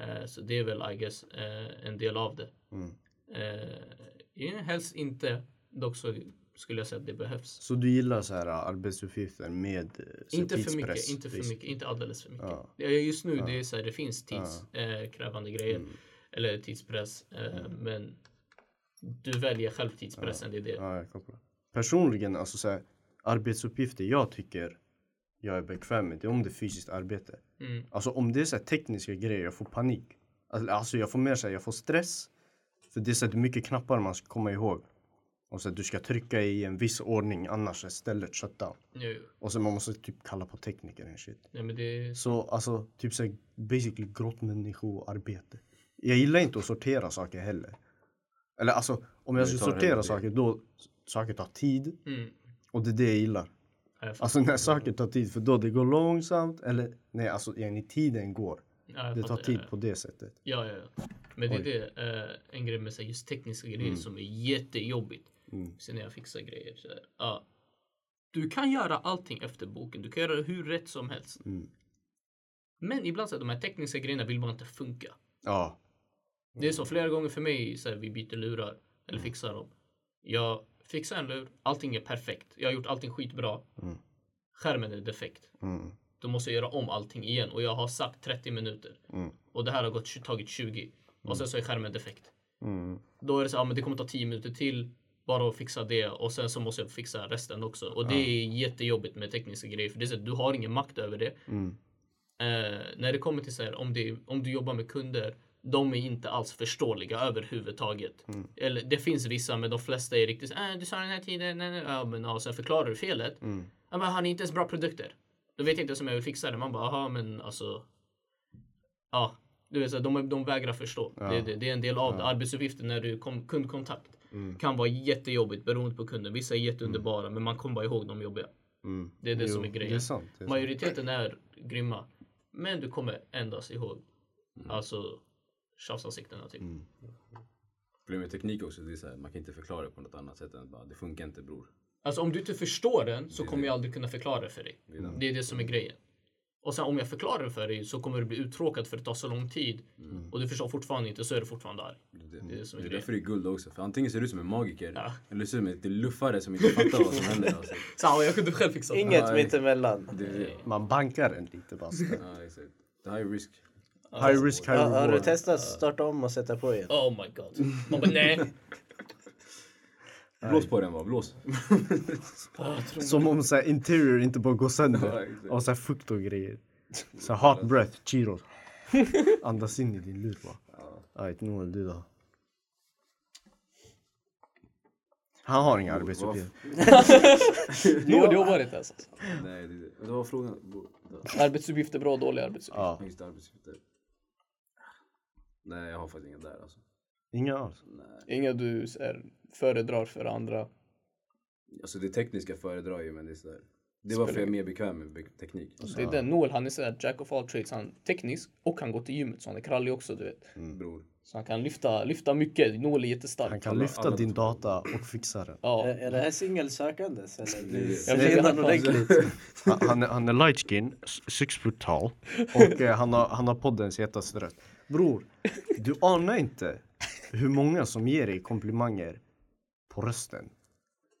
Eh, så det är väl I guess eh, en del av det. Mm. Ja, helst inte, dock så skulle jag säga att det behövs. Så du gillar så här arbetsuppgifter med så Inte för mycket, tidspress, inte för mycket, inte alldeles för mycket. Ja. Ja. Just nu det är så här, det finns tidskrävande krävande grejer. Mm. Eller tidspress. Eh, Men du väljer själv tidspressen, det är det. Ja, jag. Personligen, alltså så här, arbetsuppgifter jag tycker jag är bekväm med, det är om det är fysiskt arbete. Mm. Alltså om det är så här tekniska grejer, jag får panik. Alltså, Alltså jag får mer så här, jag får stress. För det är så här, det är mycket knappar man ska komma ihåg. Och så att du ska trycka i en viss ordning, annars är stället shutdown. Jo, jo. Och så man måste typ kalla på tekniker och shit. Men det. Så alltså, typ så här, basically grottmänniskoarbete. Jag gillar inte att sortera saker heller. Eller alltså, om jag ska sortera saker, då saker tar tid. Mm. Och det är det jag gillar. Ja, jag. Alltså när saker tar tid, för då det går långsamt. Eller nej, alltså igen, i tiden går. Ja, Det tar tid ja. på det sättet. Ja, ja, ja. Men det är Oj. det, eh, en grej med så just tekniska grejer som är jättejobbigt. Mm. Sen när jag fixar grejer så här, ja. Du kan göra allting efter boken. Du kan göra det hur rätt som helst. Mm. Men ibland så här, de här tekniska grejerna vill bara inte funka. Ja. Det är så flera gånger för mig, så här, vi byter lurar eller fixar dem. Jag fixar en lur, allting är perfekt. Jag har gjort allting skitbra. Mm. Skärmen är defekt. Mm. Då måste jag göra om allting igen och jag har sagt 30 minuter. Mm. Och det här har gått, tagit 20. Och sen så är skärmen defekt. Mm. Då är det så, ja men det kommer ta 10 minuter till. bara att fixa det och sen så måste jag fixa resten också. Och det är jättejobbigt med tekniska grejer för det är så att du har ingen makt över det. Mm. Eh, när det kommer till så här, om, det, om du jobbar med kunder, de är inte alls förståeliga överhuvudtaget. Mm. Eller det finns vissa, men de flesta är riktigt äh, du sa den här tiden, nej, nej. Ja, men ja, sen förklarar du felet. Mm. Ja, men har ni inte ens bra produkter? Då vet jag inte ens om jag vill fixa det. Man bara, aha, men alltså. Ja, du vet, så de, de vägrar förstå. Det, det, det är en del av det. Arbetsuppgiften när du kom kundkontakt Mm. kan vara jättejobbigt beroende på kunden. Vissa är jätteunderbara, men man kommer bara ihåg de jobbiga. Mm. Det är det Jo, som är grejen. Är sant. Är sant. Majoriteten är grymma. Men du kommer endast ihåg alltså tjafsansiktena typ. Mm. Problemet med teknik också, det är så här, man kan inte förklara det på något annat sätt än att bara, det funkar inte bror. Alltså om du inte förstår den så kommer jag aldrig kunna förklara det för dig. Det är det. Är det som är grejen. Och sen om jag förklarar det för dig så kommer du bli uttråkad för det tar så lång tid. Och du förstår fortfarande inte så är du fortfarande arg. Det, är Det är det som är det är därför det är guld också. För antingen ser du ut som en magiker, Ja. eller ser du ut som en luffare som inte fattar vad som händer. Alltså. Så ja, jag kunde själv fixa det. Inget mittemellan. Man bankar en lite bara. ja, exakt. Det här är risk. High risk, high Har, har du reward. testat att starta om och sätta på igen? Oh my god. Man bara nej. Blås på den bara, blås. Som om så här, interior inte bara går sönder. Och så här, fukt och grejer. Så här, hot breath, Cheetos. Andas in i din lur bara. Ajt, nu är du då. Han har inga arbetsuppgifter. Noel jobbar inte ens. Alltså. Nej, det, var frågan. Arbetsuppgifter, bra och dåliga arbetsuppgifter. Ja, Just det, arbetsuppgifter. Nej, jag har faktiskt inga där alltså. inga alls. Nej. Inga du är, föredrar för andra. Alltså det tekniska föredrar ju, men det är sådär. Det är varför jag är mer bekväm med teknik. Det är den. Noel han är sådär jack of all trades. Han är teknisk och han går till gymmet så han är krallig också du vet. Bror. Så han kan lyfta, lyfta mycket. Noel är jättestark. Han kan Alla- lyfta alla din två. data och fixa den. Ja. Är, är det här singelsökandes eller? Jag försöker redan ordentligt. Han, han, är, han är light skin, s- six foot tall och eh, han, har, han har poddens hetaste röst. Bror, du anar inte hur många som ger dig komplimanger på rösten.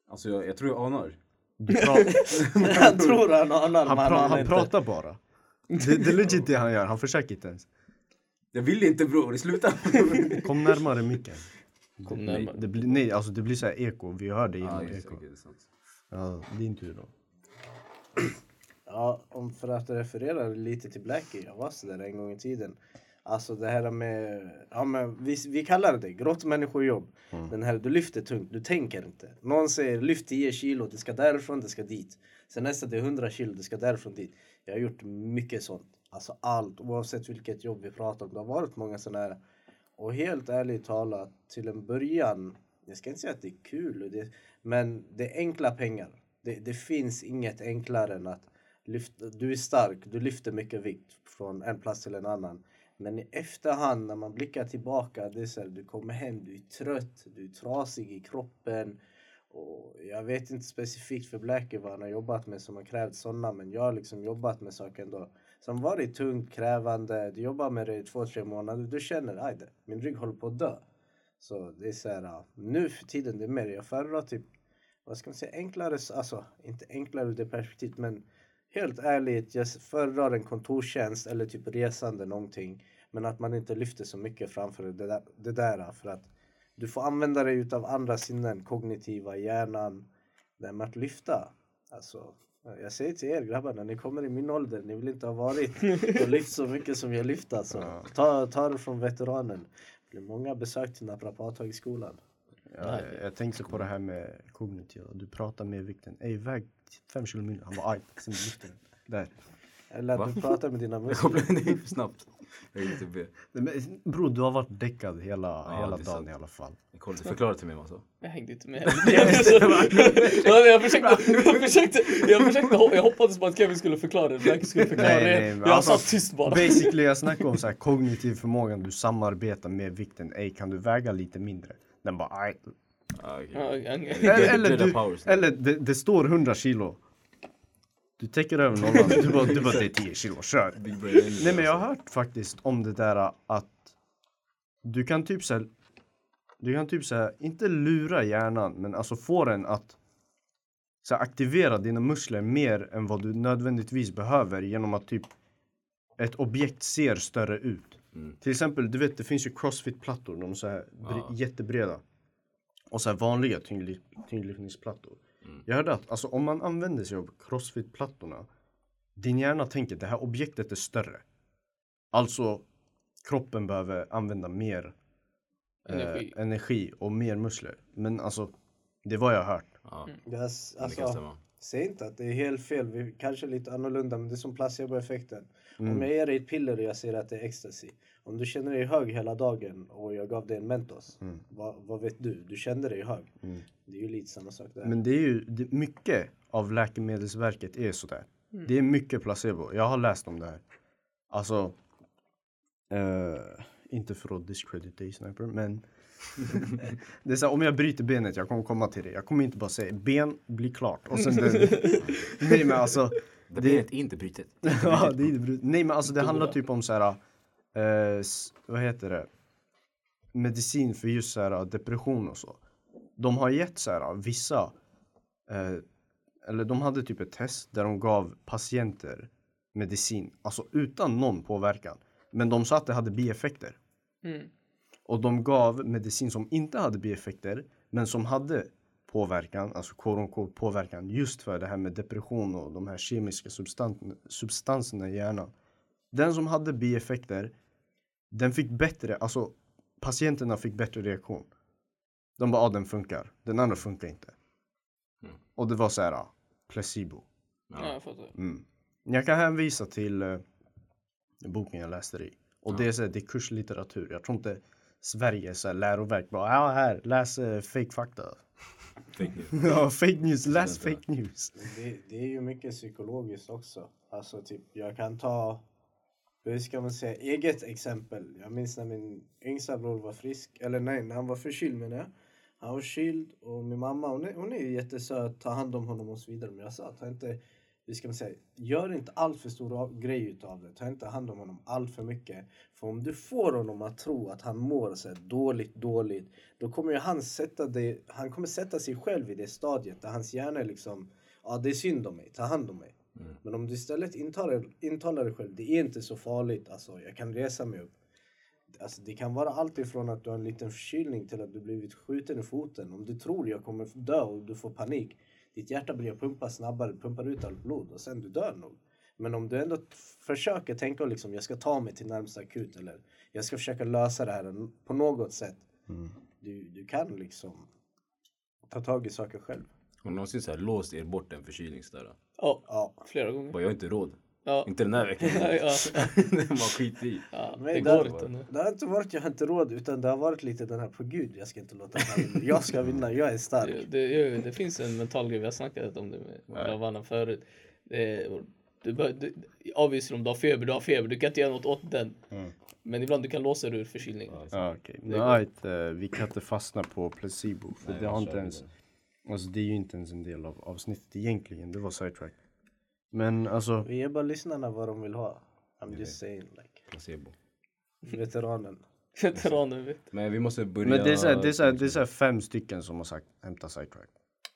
Alltså jag, jag tror jag anar. Du Han tror han anar han, men pra- han han inte. pratar bara. Det, det är legit det han gör, han försöker inte ens. Jag vill inte bror, sluta! Kom närmare micken. Kom Nej, närmare. det blir, nej, alltså det blir så här eko, vi hör det Ja, genom det, eko. okej, det är sant. Ja, din tur då. Ja, om för att referera lite till Blackie, jag var så där en gång i tiden. Alltså det här med, ja men vi, vi kallar det grottmänniskojobb. Den här, du lyfter tungt, du tänker inte. Någon säger lyft 10 kilo, det ska därifrån, det ska dit. Sen nästa det är 100 kilo, det ska därifrån dit. Jag har gjort mycket sånt. Alltså allt, oavsett vilket jobb vi pratar om. Det har varit många sådana här. Och helt ärligt talat, till en början, jag ska inte säga att det är kul, det, men det är enkla pengar. Det, det finns inget enklare än att lyfta, du är stark, du lyfter mycket vikt från en plats till en annan. Men i efterhand när man blickar tillbaka, det är så här, du kommer hem, du är trött, du är trasig i kroppen. Och jag vet inte specifikt för Blackie vad han har jobbat med som har krävt sådana, men jag har liksom jobbat med saker ändå som varit tungt, krävande. Du jobbar med det i två, tre månader, du känner att min rygg håller på att dö. Så det är så här, nu för tiden det är mer, jag föredrar typ, vad ska man säga, enklare, alltså inte enklare ur det perspektivet, men helt ärligt, jag föredrar en kontorstjänst eller typ resande någonting. Men att man inte lyfter så mycket framför det där, det där för att du får använda dig utav andra sinnen, kognitiva, hjärnan. Det med att lyfta. Alltså, jag säger till er grabbar, när ni kommer i min ålder, ni vill inte ha varit och lyft så mycket som jag lyft alltså. Ta, ta det från veteranen. Det blir många besök till Naprapathögskolan. Ja, jag, jag tänkte på det här med kognitiva, du pratar med vikten. Ey, väg 5 kilo mindre. Han bara aj, sen lyfter den. Där. Eller Va? du pratar med dina Jag muskler. kopplade in för snabbt. Jag inte be. Nej, Men, bror, du har varit däckad hela, Ja, hela dagen sant. i alla fall. Jag kollade, förklara till mig alltså. Jag hängde inte med. jag, jag, försökte, jag försökte, jag försökte, jag hoppades på att Kevin skulle förklara det. Blackie skulle förklara Nej, det. nej, jag alltså, satt tyst bara. Basically, jag snackar om så här, kognitiv förmågan, du samarbetar med vikten. Ey, kan du väga lite mindre? Den bara aj. Ah, okay. Eller, eller, du, eller det, det står 100 kilo. Du täcker över nollan, du bara, du bara det är 10 kilo, kör. Nej men jag har alltså. hört faktiskt om det där att du kan typ så här, du kan typ så här, inte lura hjärnan men alltså få den att så här, aktivera dina muskler mer än vad du nödvändigtvis behöver genom att typ ett objekt ser större ut. Mm. Till exempel, du vet det finns ju crossfit-plattor, de är så här bre- Ja. jättebreda. och så här vanliga tyngdly- tyngdlyftningsplattor. Jag hörde att alltså, om man använder sig av crossfit-plattorna, din hjärna tänker det här objektet är större. Alltså kroppen behöver använda mer Energi. eh, energi och mer muskler. Men alltså, det vad jag hört. Ja, kan alltså, stämma. säg inte att det är helt fel. Vi kanske är lite annorlunda men det är som placeboeffekten. Mm. Om jag ger dig ett piller och jag säger att det är ecstasy. Om du känner dig hög hela dagen och jag gav dig en Mentos. Mm. Vad, vad vet du? Du kände dig hög. Det är ju lite samma sak där. Men det är ju, det, mycket av Läkemedelsverket är sådär. Det är mycket placebo. Jag har läst om det här. Alltså, eh, inte för att discredit dig sniper, men det är så här, om jag bryter benet, jag kommer komma till det. Jag kommer inte bara säga ben, blir klart och sen det, Nej men alltså, Det blir ett inte brutet. ja, det är inte brut- Nej men alltså det handlar typ om så här, eh, vad heter det? Medicin för just så här, depression och så. De har gett så här, vissa, eh, eller de hade typ ett test där de gav patienter medicin, alltså utan någon påverkan. Men de sa att det hade bieffekter. Mm. Och de gav medicin som inte hade bieffekter, men som hade påverkan, alltså quote påverkan, just för det här med depression och de här kemiska substan- substanserna i hjärnan. Den som hade bieffekter, den fick bättre, alltså patienterna fick bättre reaktion. De bara, ah, den funkar. Den andra funkar inte. Mm. Och det var så här, ah, placebo. Ja, jag fattar. Mm. Jag kan hänvisa till eh, boken jag läste i. Och det, är så här, det är kurslitteratur. Jag tror inte Sverige är så här läroverk. Bara, ja här, läs uh, fake fakta. Fake news. ja, fake news, läs fake news. Det, det är ju mycket psykologiskt också. Alltså typ, jag kan ta, hur ska man säga, eget exempel. Jag minns när min yngsta bror var frisk, eller nej, när han var förkyld menar jag. Han var förkyld och min mamma, hon är, hon är ju jättesöt, ta hand om honom och så vidare. Men jag sa, ta inte, hur ska man säga, gör inte allt för stor grej utav det. Ta inte hand om honom allt för mycket. För om du får honom att tro att han mår så dåligt, dåligt. Då kommer han sätta det, han kommer sätta sig själv i det stadiet där hans hjärna är liksom, ja det är synd om mig, ta hand om mig. Men om du istället intalar, intalar dig själv, det är inte så farligt, alltså jag kan resa mig upp. Alltså, det kan vara allt ifrån att du har en liten förkylning till att du blivit skjuten i foten. Om du tror jag kommer dö och du får panik. Ditt hjärta börjar pumpa snabbare, pumpar ut allt blod och sen du dör nog. Men om du ändå försöker tänka liksom jag ska ta mig till närmsta akut eller jag ska försöka lösa det här på något sätt. Du, du kan liksom ta tag i saker själv. Har någonsin så här låst er bort en förkylning sådär? Ja, Ja. flera gånger. Bara, jag har inte råd. Ja, Inte den här veckan. ja, ja. det var skit i. ja Nej, det där- går inte nu. Det har inte varit jag har inte råd utan det har varit lite den här på gud jag ska inte låta vinna. Jag ska vinna, jag är stark. Det, det, det finns en mental grej, vi har snackat om det med grabbarna förut. Det, du, bör- du, obviously om du har feber, du har feber, du kan inte göra något åt den. Men ibland du kan låsa dig ur förkylning. Ja, okej. Nej, eh, vi kan inte fastna på placebo. För det har inte ens, alltså det är ju inte ens en del av avsnittet egentligen. Det var sidetrack. Men alltså, Vi ger bara lyssnarna vad de vill ha. I'm just saying like. Placebo. Veteranen. Veteraner vet. Men vi måste börja... men det är, så här, det, är så här, det är så fem stycken som har sagt hämta sidetrack.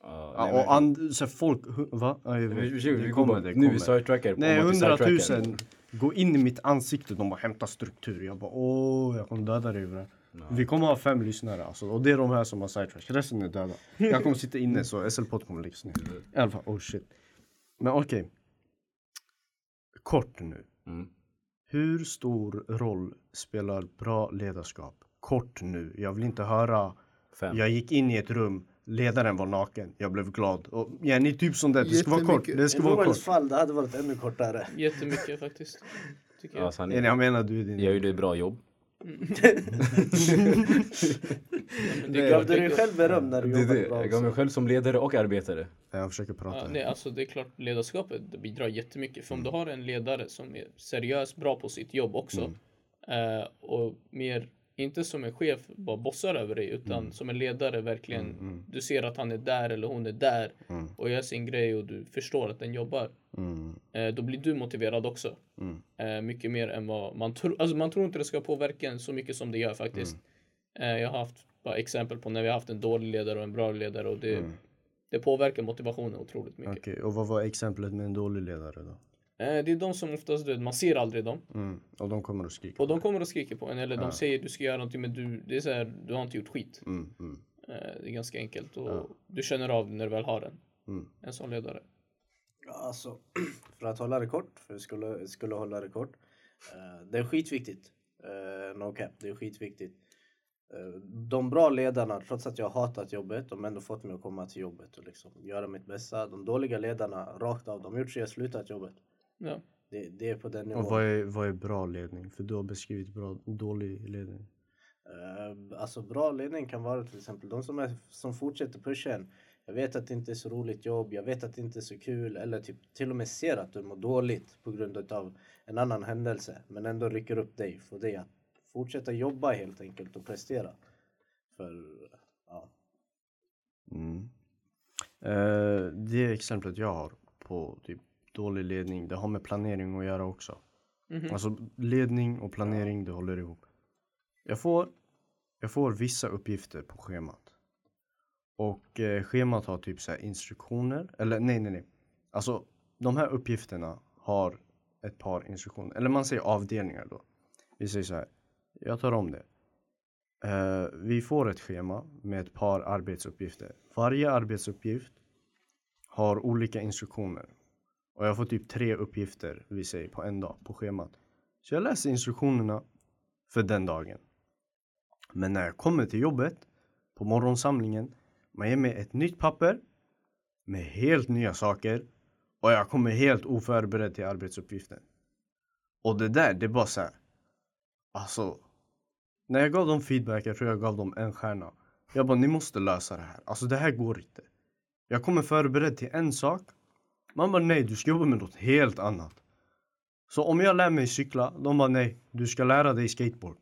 Ja, Ja, nej, och and, så folk, va? Vet. Vi, vi, vi, Det vi kommer, kommer, det nu är vi kommer. sidetrackar Nej, hundratusen gå in i mitt ansikte. De bara hämta struktur. Jag bara åh, jag kommer döda dig bre. Vi kommer ha fem lyssnare alltså, och det är de här som har sidetrack. Resten är döda. Jag kommer sitta inne så SL-podd kommer läggas ner. I alla fall, oh shit. Men okej. Kort nu. Mm. Hur stor roll spelar bra ledarskap? Kort nu. Jag vill inte höra. Fem. Jag gick in i ett rum. Ledaren var naken. Jag blev glad. Och, ja, ni är typ som det. Det ska vara kort. Det I ska vara Noels kort. fall det hade varit ännu kortare. Jättemycket faktiskt. Tycker jag. Ja, Jag menar du är din... jag gjorde ett bra jobb. Men Du är gav dig själv beröm när du Det jobbade det. bra Jag gav mig själv som ledare och arbetare. Jag försöker prata. Ja, nej, alltså det är klart ledarskapet det bidrar jättemycket. För om du har en ledare som är seriös, bra på sitt jobb också eh, och mer, inte som en chef bara bossar över dig utan som en ledare verkligen, du ser att han är där eller hon är där och gör sin grej och du förstår att den jobbar. Mm. Eh, då blir du motiverad också. Eh, mycket mer än vad man tror. Alltså man tror inte det ska påverka en så mycket som det gör faktiskt. Eh, jag har haft bara exempel på när vi har haft en dålig ledare och en bra ledare och det, det påverkar motivationen otroligt mycket. Okej, och vad var exemplet med en dålig ledare då? Det är de som oftast, du man ser aldrig dem. Mm. Och de kommer att skrika. Och de kommer och skriker på en eller de säger du ska göra någonting men du, det är så här, du har inte gjort skit. Mm, mm. Det är ganska enkelt och Ja. du känner av när du väl har den. Mm. En sån ledare. Alltså, för att hålla det kort, för jag skulle, skulle hålla det kort. eh, det är skitviktigt. Uh, no cap, det är skitviktigt. Eh, de bra ledarna, trots att jag har hatat jobbet, de har ändå fått mig att komma till jobbet och liksom göra mitt bästa. De dåliga ledarna, rakt av, de har gjort så jag slutat jobbet. Ja. Det, det är på den nivån. Och vad är, vad är bra ledning? För du har beskrivit bra, dålig ledning. Eh, alltså bra ledning kan vara till exempel de som, är, som fortsätter pusha en. Jag vet att det inte är så roligt jobb, jag vet att det inte är så kul eller typ till och med ser att du mår dåligt på grund av en annan händelse men ändå rycker upp dig, får dig att fortsätta jobba helt enkelt och prestera. För ja, Mm. Eh, det exemplet jag har på typ dålig ledning, det har med planering att göra också. Mhm. Alltså ledning och planering, det håller ihop. Jag får, jag får vissa uppgifter på schemat. Och eh, schemat har typ så här instruktioner, eller nej nej nej. Alltså de här uppgifterna har ett par instruktioner, eller man säger avdelningar då. Vi säger så här, jag tar om det. Eh, vi får ett schema med ett par arbetsuppgifter. Varje arbetsuppgift har olika instruktioner. Och jag får typ tre uppgifter, vi säger, på en dag på schemat. Så jag läser instruktionerna för den dagen. Men när jag kommer till jobbet, på morgonsamlingen, man ger mig ett nytt papper med helt nya saker och jag kommer helt oförberedd till arbetsuppgiften. Och det där, det är bara så här. Alltså, när jag gav dem feedback, jag tror jag gav dem en stjärna. Jag bara, ni måste lösa det här. Alltså det här går inte. Jag kommer förberedd till en sak. Man bara, nej, du ska jobba med något helt annat. Så om jag lär mig cykla, de bara, nej, du ska lära dig skateboard.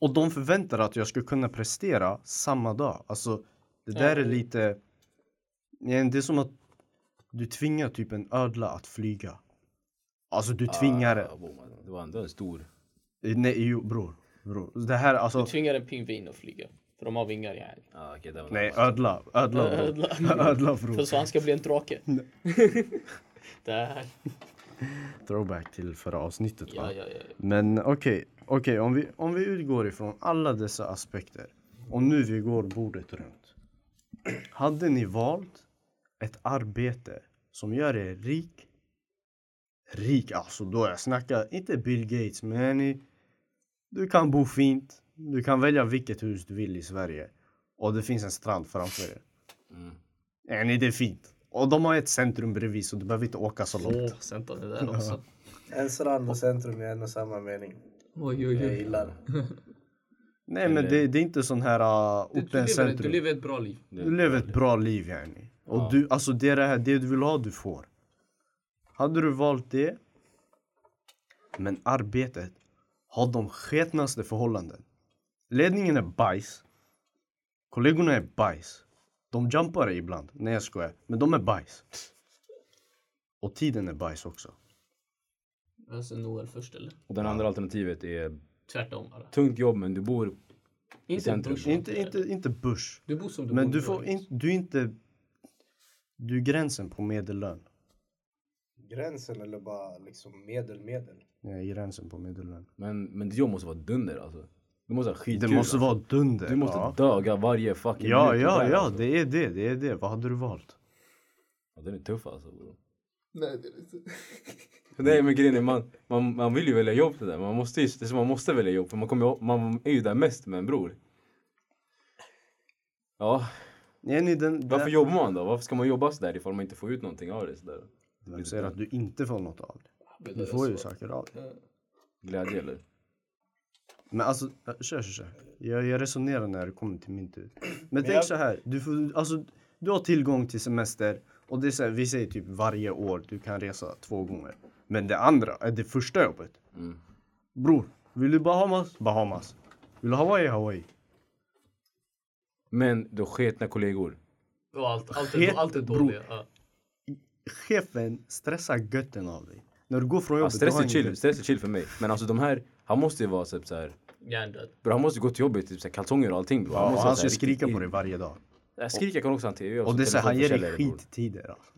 Och de förväntar att jag ska kunna prestera samma dag. Alltså, det där är lite... Det är som att du tvingar typ en ödla att flyga. Alltså du tvingar Ah, wow, man. det var ändå en stor... Nej, jo bror. bror. Det här alltså... Du tvingar en pingvin att flyga. För de har vingar yani. Ah, okay, det var Nej, ödla. Ödla bror. Ödla. Ödla För bror. så han ska bli en drake. Där. Throwback till förra avsnittet Ja, va? ja, ja. Men okej, okej om, vi, om vi utgår ifrån alla dessa aspekter och nu vi går bordet runt. Hade ni valt ett arbete som gör er rik? Rik alltså då jag snackar inte Bill Gates men ni, du kan bo fint. Du kan välja vilket hus du vill i Sverige och det finns en strand framför er. Mm. Yani det är fint. Och de har ett centrum bredvid så du behöver inte åka så långt. Åh, Senta det där också. en strand och centrum är en och samma mening. Oj, oj, Jag oj. gillar Nej men det, det är inte sån här uh, Du, du, lever, du lever ett bra liv. Du lever ett bra liv yani. Och Ja. du, alltså det är det här, det du vill ha du får. Hade du valt det, men arbetet har de sketnaste förhållanden. Ledningen är bajs. Kollegorna är bajs. De jumpar ibland, nej jag skojar. Men de är bajs. Och tiden är bajs också. Alltså Noel först eller? Och den andra alternativet är Tvärtom bara. tungt jobb men du bor... Inte centrum. bush. Inte, inte, inte bush. Du bor som du Men bor du i får in, du är inte... Du är gränsen på medellön. Gränsen eller bara liksom medel, medel. Nej, gränsen på medellön. Men, men ditt jobb måste vara dunder alltså. Du måste ha skitkul. Det måste alltså. vara dunder. Du måste ja. daga varje fucking Ja, ja, där, ja, alltså. det är det, det är det. Vad hade du valt? Ja, den är tuff alltså. bro. Nej, det är inte. Nej men grejen är man, man, man vill ju välja jobb det där. Man måste, ju- det är som man måste välja jobb för man, kommer, man är ju där mest med en bror. Ja, Nej, nej, den, varför jobbar man då? Varför ska man jobba sådär ifall man inte får ut någonting av det sådär? Vem säger att du inte får något av det? Du får ju saker av det. Glädje eller? Men alltså, kör, kör, kör. Jag, jag resonerar när det kommer till min tur. Men, tänk jag- så här, du, får, alltså, du har tillgång till semester och det är så här, vi säger typ varje år du kan resa två gånger. Men det andra är det första jobbet. Mm. Bror, vill du Bahamas? Bahamas. Vill du Hawaii? Hawaii. Men då sketna kollegor. Och allt, allt, Het- är, allt är dåligt. Ja. Chefen stressar götten av dig. När du går från Ja, jobbet. stress du har är chill, stress är chill för mig. Men alltså de här, han måste ju vara typ såhär Hjärndöd. Bro, han måste gå till jobbet i typ såhär kalsonger och allting bro. Ja, och måste han ska skrika på dig varje dag. Ja, Skrika kan också han till. Och det är så här, han ger dig skittider. Alltså.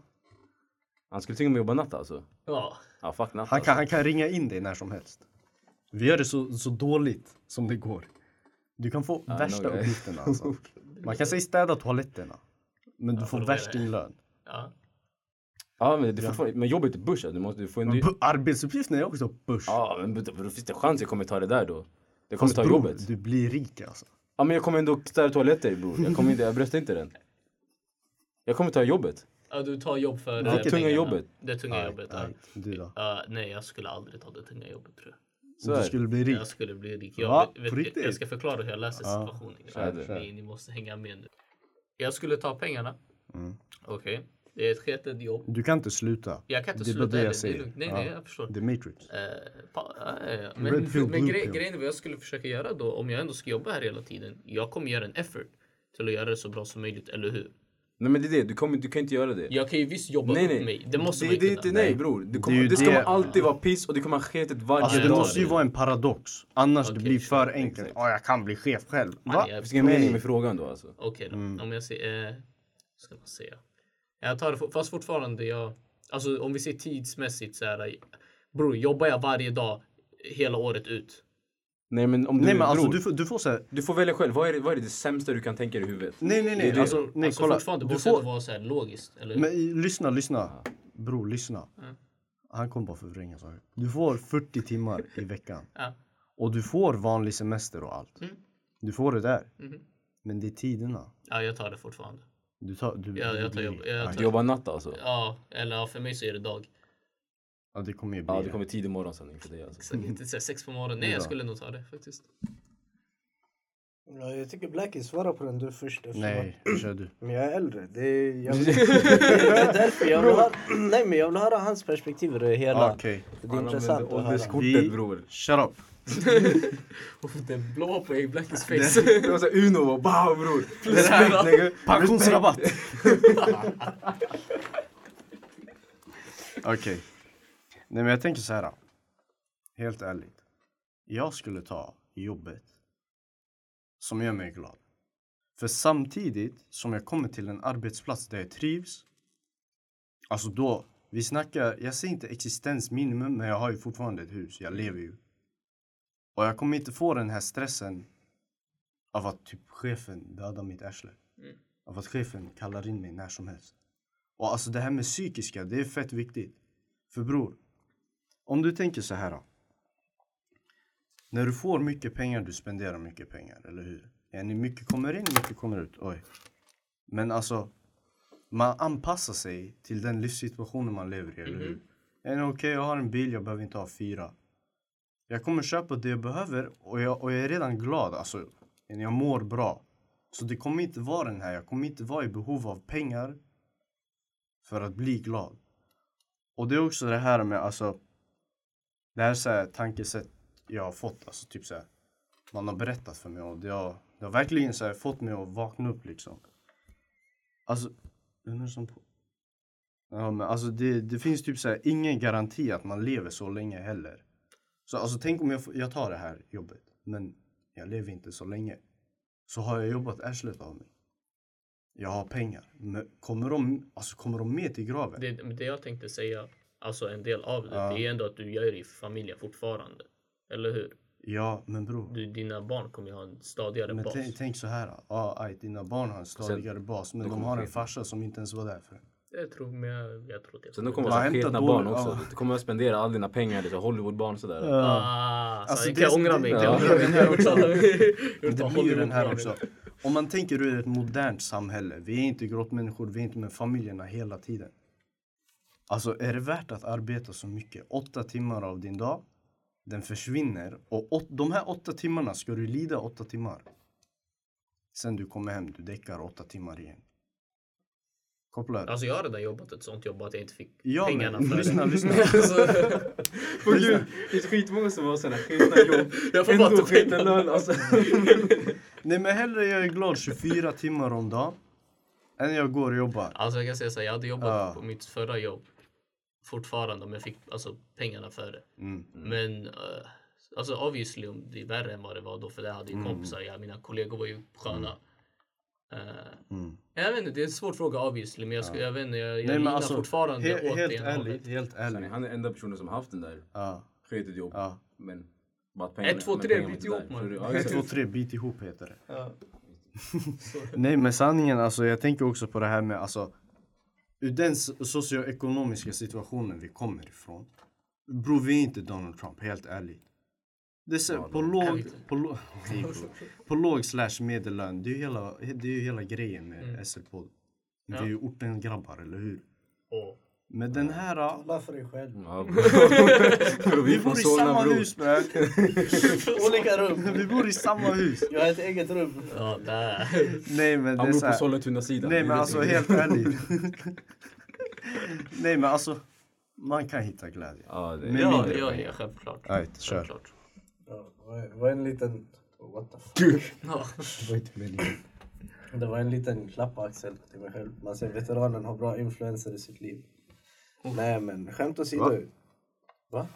Han skulle tvinga mig att jobba natt alltså. Ja. Ja fuck natt Han, alltså. kan, han kan ringa in dig när som helst. Vi gör det så, så dåligt som det går. Du kan få Ja, värsta nog, uppgifterna alltså. Man kan säga städa toaletterna. Men du Ja, får är det- värstinglön. Ja. Ja men det är fortfarande, men jobbet är börsen. Du måste, du får en Men ny... bu- Arbetsuppgifterna är också börs. Ja men då då finns det chans jag kommer ta det där då. Jag kommer Fast ta bror, jobbet. du blir rik alltså. Ja men jag kommer ändå städa toaletter bror. Jag kommer inte, jag bröstar inte den. Jag kommer ta jobbet. Ja, du tar jobb för Det eh, tunga pengarna. jobbet. Det tunga Aj, jobbet, ja. aj, Du då? Ja, nej, jag skulle aldrig ta det tunga jobbet tror jag. Så Du det. skulle bli rik. Jag skulle bli rik. Jag, vet, jag ska förklara hur jag läser Ja, situationen. kör. Ni, ni måste hänga med nu. Jag skulle ta pengarna. Mm. Okej. Det är ett sketet jobb. Du kan inte sluta. Jag kan inte Det är bara sluta det jag. Det är säger. lugnt. Nej, Ja. nej, jag förstår. The Matrix. Eh, pa, ja, ja, ja. Men, Red pill, men pill. grejen är vad jag skulle försöka göra då, om jag ändå ska jobba här hela tiden. Jag kommer göra en effort till att göra det så bra som möjligt, eller hur? Nej men det är det, du, kommer, du kan inte göra det. Jag kan ju visst jobba Nej, upp nej. mig. Det måste det, man det, kunna. det, nej bror. Det, kommer, ju det ska det- alltid vara piss och det kommer ha sketet varje Alltså det dag. måste ju vara en paradox. Annars det Okej, blir för enkelt. Ja, jag kan bli chef själv. Man, Va? jag- Det finns ingen mening med frågan då alltså. Okej då. Mm. Om jag säger... Eh, ska man säga? Jag tar det fast fortfarande jag... Alltså om vi ser tidsmässigt så här. Bror, jobbar jag varje dag hela året ut? Nej men om du, Nej men alltså bror, du får, du får säga. du får välja själv. Vad är, det, vad är det sämsta du kan tänka dig i huvudet? Nej nej nej. det. Alltså, nej alltså kolla. fortfarande Du måste det får, vara så här logiskt, eller men lyssna, lyssna. Bror lyssna. Ja. Han kommer bara förvränga saker. Du får 40 timmar i veckan. Ja. Och du får vanlig semester och allt. Mm. Du får det där. Mhm. Men det är tiderna. ja, jag tar det fortfarande. Du tar, du, Ja, du jag tar jobb- jag tar- Jobba natt alltså? Ja, eller ja, för mig så är det dag. Ja det kommer ju bli Ja det det. kommer tidig morgonsändning för dig alltså. Inte så här sex på morgonen. Nej, jag Ja. skulle nog ta det faktiskt. Ja, jag tycker Blackie svarar på den du först. Nej, kör du. Men jag är äldre. Det är, jag vill, det är därför jag vill, höra, nej, men jag vill höra hans perspektiv i det hela. Okej. Det är intressant att höra. Vi- bror. Shut up. Den blå på Blackies face. Det var såhär Uno och wow bror. nigga. Pensionsrabatt. Okej. Nej men jag tänker så här. Helt ärligt. Jag skulle ta jobbet som gör mig glad. För samtidigt som jag kommer till en arbetsplats där jag trivs. Alltså då, vi snackar, jag säger inte existensminimum men jag har ju fortfarande ett hus, jag lever ju. Och jag kommer inte få den här stressen av att typ chefen dödar mitt arsle. Mm. Av att chefen kallar in mig när som helst. Och alltså det här med psykiska, det är fett viktigt. För bror, om du tänker så här. Då. När du får mycket pengar, du spenderar mycket pengar, eller hur? Yani mycket kommer in, mycket kommer ut. Oj. Men alltså, man anpassar sig till den livssituationen man lever i, eller hur? Yani okej, jag har en bil, jag behöver inte ha fyra. Jag kommer köpa det jag behöver och jag, och jag är redan glad. Alltså, jag mår bra. Så det kommer inte vara den här, jag kommer inte vara i behov av pengar för att bli glad. Och det är också det här med alltså, det här är så här tankesätt jag har fått, alltså typ så här, man har berättat för mig och det har, det har verkligen så här fått mig att vakna upp liksom. Alltså, vem är det som på? Ja men alltså det, det finns typ så här ingen garanti att man lever så länge heller. Så alltså tänk om jag, får- jag tar det här jobbet, men jag lever inte så länge. Så har jag jobbat arslet av mig. Jag har pengar. Men kommer de, alltså kommer de med till graven? Det, det jag tänkte säga, alltså en del av det, Ja. det är ändå att du gör det i familjen fortfarande. Eller hur? Ja, men bror. Du, dina barn kommer ju ha en stadigare Men bas. tänk, tänk så här. Ja, aj, dina barn har en stadigare bas, men de har en farsa som inte ens var där för. Jag tror, men jag, jag tror jag Sen de kommer Ja, vara sketna dålig- barn också. ja. Du kommer att spendera all dina pengar, lite Hollywoodbarn sådär. Ah, så Alltså, jag det- kan ångra det- mig. ja. Kan jag ångra mig? Den här också. Jag vill Men ta det blir ju den här också. Om man tänker ur ett modernt samhälle. Vi är inte grottmänniskor, vi är inte med familjerna hela tiden. Alltså är det värt att arbeta så mycket? Åtta timmar av din dag, den försvinner. Och åt, de här åtta timmarna ska du lida åtta timmar. Sen du kommer hem, du däckar åtta timmar igen. Kopplar du? Alltså jag har redan jobbat ett sånt jobb att jag inte fick Ja, pengarna men för lyssna, det. lyssna. Alltså, På gud, det är skitmånga som har sådana sketna jobb. jag får bara pengarna. lön alltså. Nej men hellre jag är glad 24 timmar om dagen. Än jag går och jobbar. Alltså jag kan säga så här, jag hade jobbat Ja. på mitt förra jobb fortfarande om jag fick alltså, pengarna för det. Mm. Men uh, alltså obviously om det är värre än vad det var då för det hade ju kompisar, ja, mina kollegor var ju sköna. Mm. jag vet inte, det är en svår fråga obviously men jag, ska, jag vet inte, jag, jag Nej linar alltså, fortfarande he- åt helt det ena hållet. helt Sanning, ärligt. Han är enda personen som har haft den där Ja, sketet jobb. ja. Men bara att pengarna, Ett, två, men tre, pengarna var byt inte ihop, man. Så det- ja, 1, exakt. 2, 3, bit ihop heter det. Ja. Nej men sanningen alltså jag tänker också på det här med alltså ur den so- socioekonomiska situationen vi kommer ifrån. Bror vi är inte Donald Trump, helt ärligt. Det är så, på, låg, på, låg, bror. på låg slash medellön, det är ju hela, det är hela grejen med SL-podd. Vi är ju orten grabbar, eller hur? Och Men den här... Tala för dig själv. Ja, bror. Vi är bor i samma bror. hus man. Olika rum. Vi bor i samma hus. Jag har ett eget rum. ja, där. Nej men det är så på här, Sollentuna-sidan. Nej men alltså helt ärligt. Nej men alltså, man kan hitta glädje. Ja, det Men Ja, ja, ja, självklart. Right, kör. Självklart. Ja, var- det var en liten... What the fuck? Ja. Det var inte meningen. Det var en liten klapp på axeln till mig själv. Man ser veteranen har bra influenser i sitt liv. Nej men skämt åsido. Va? Va?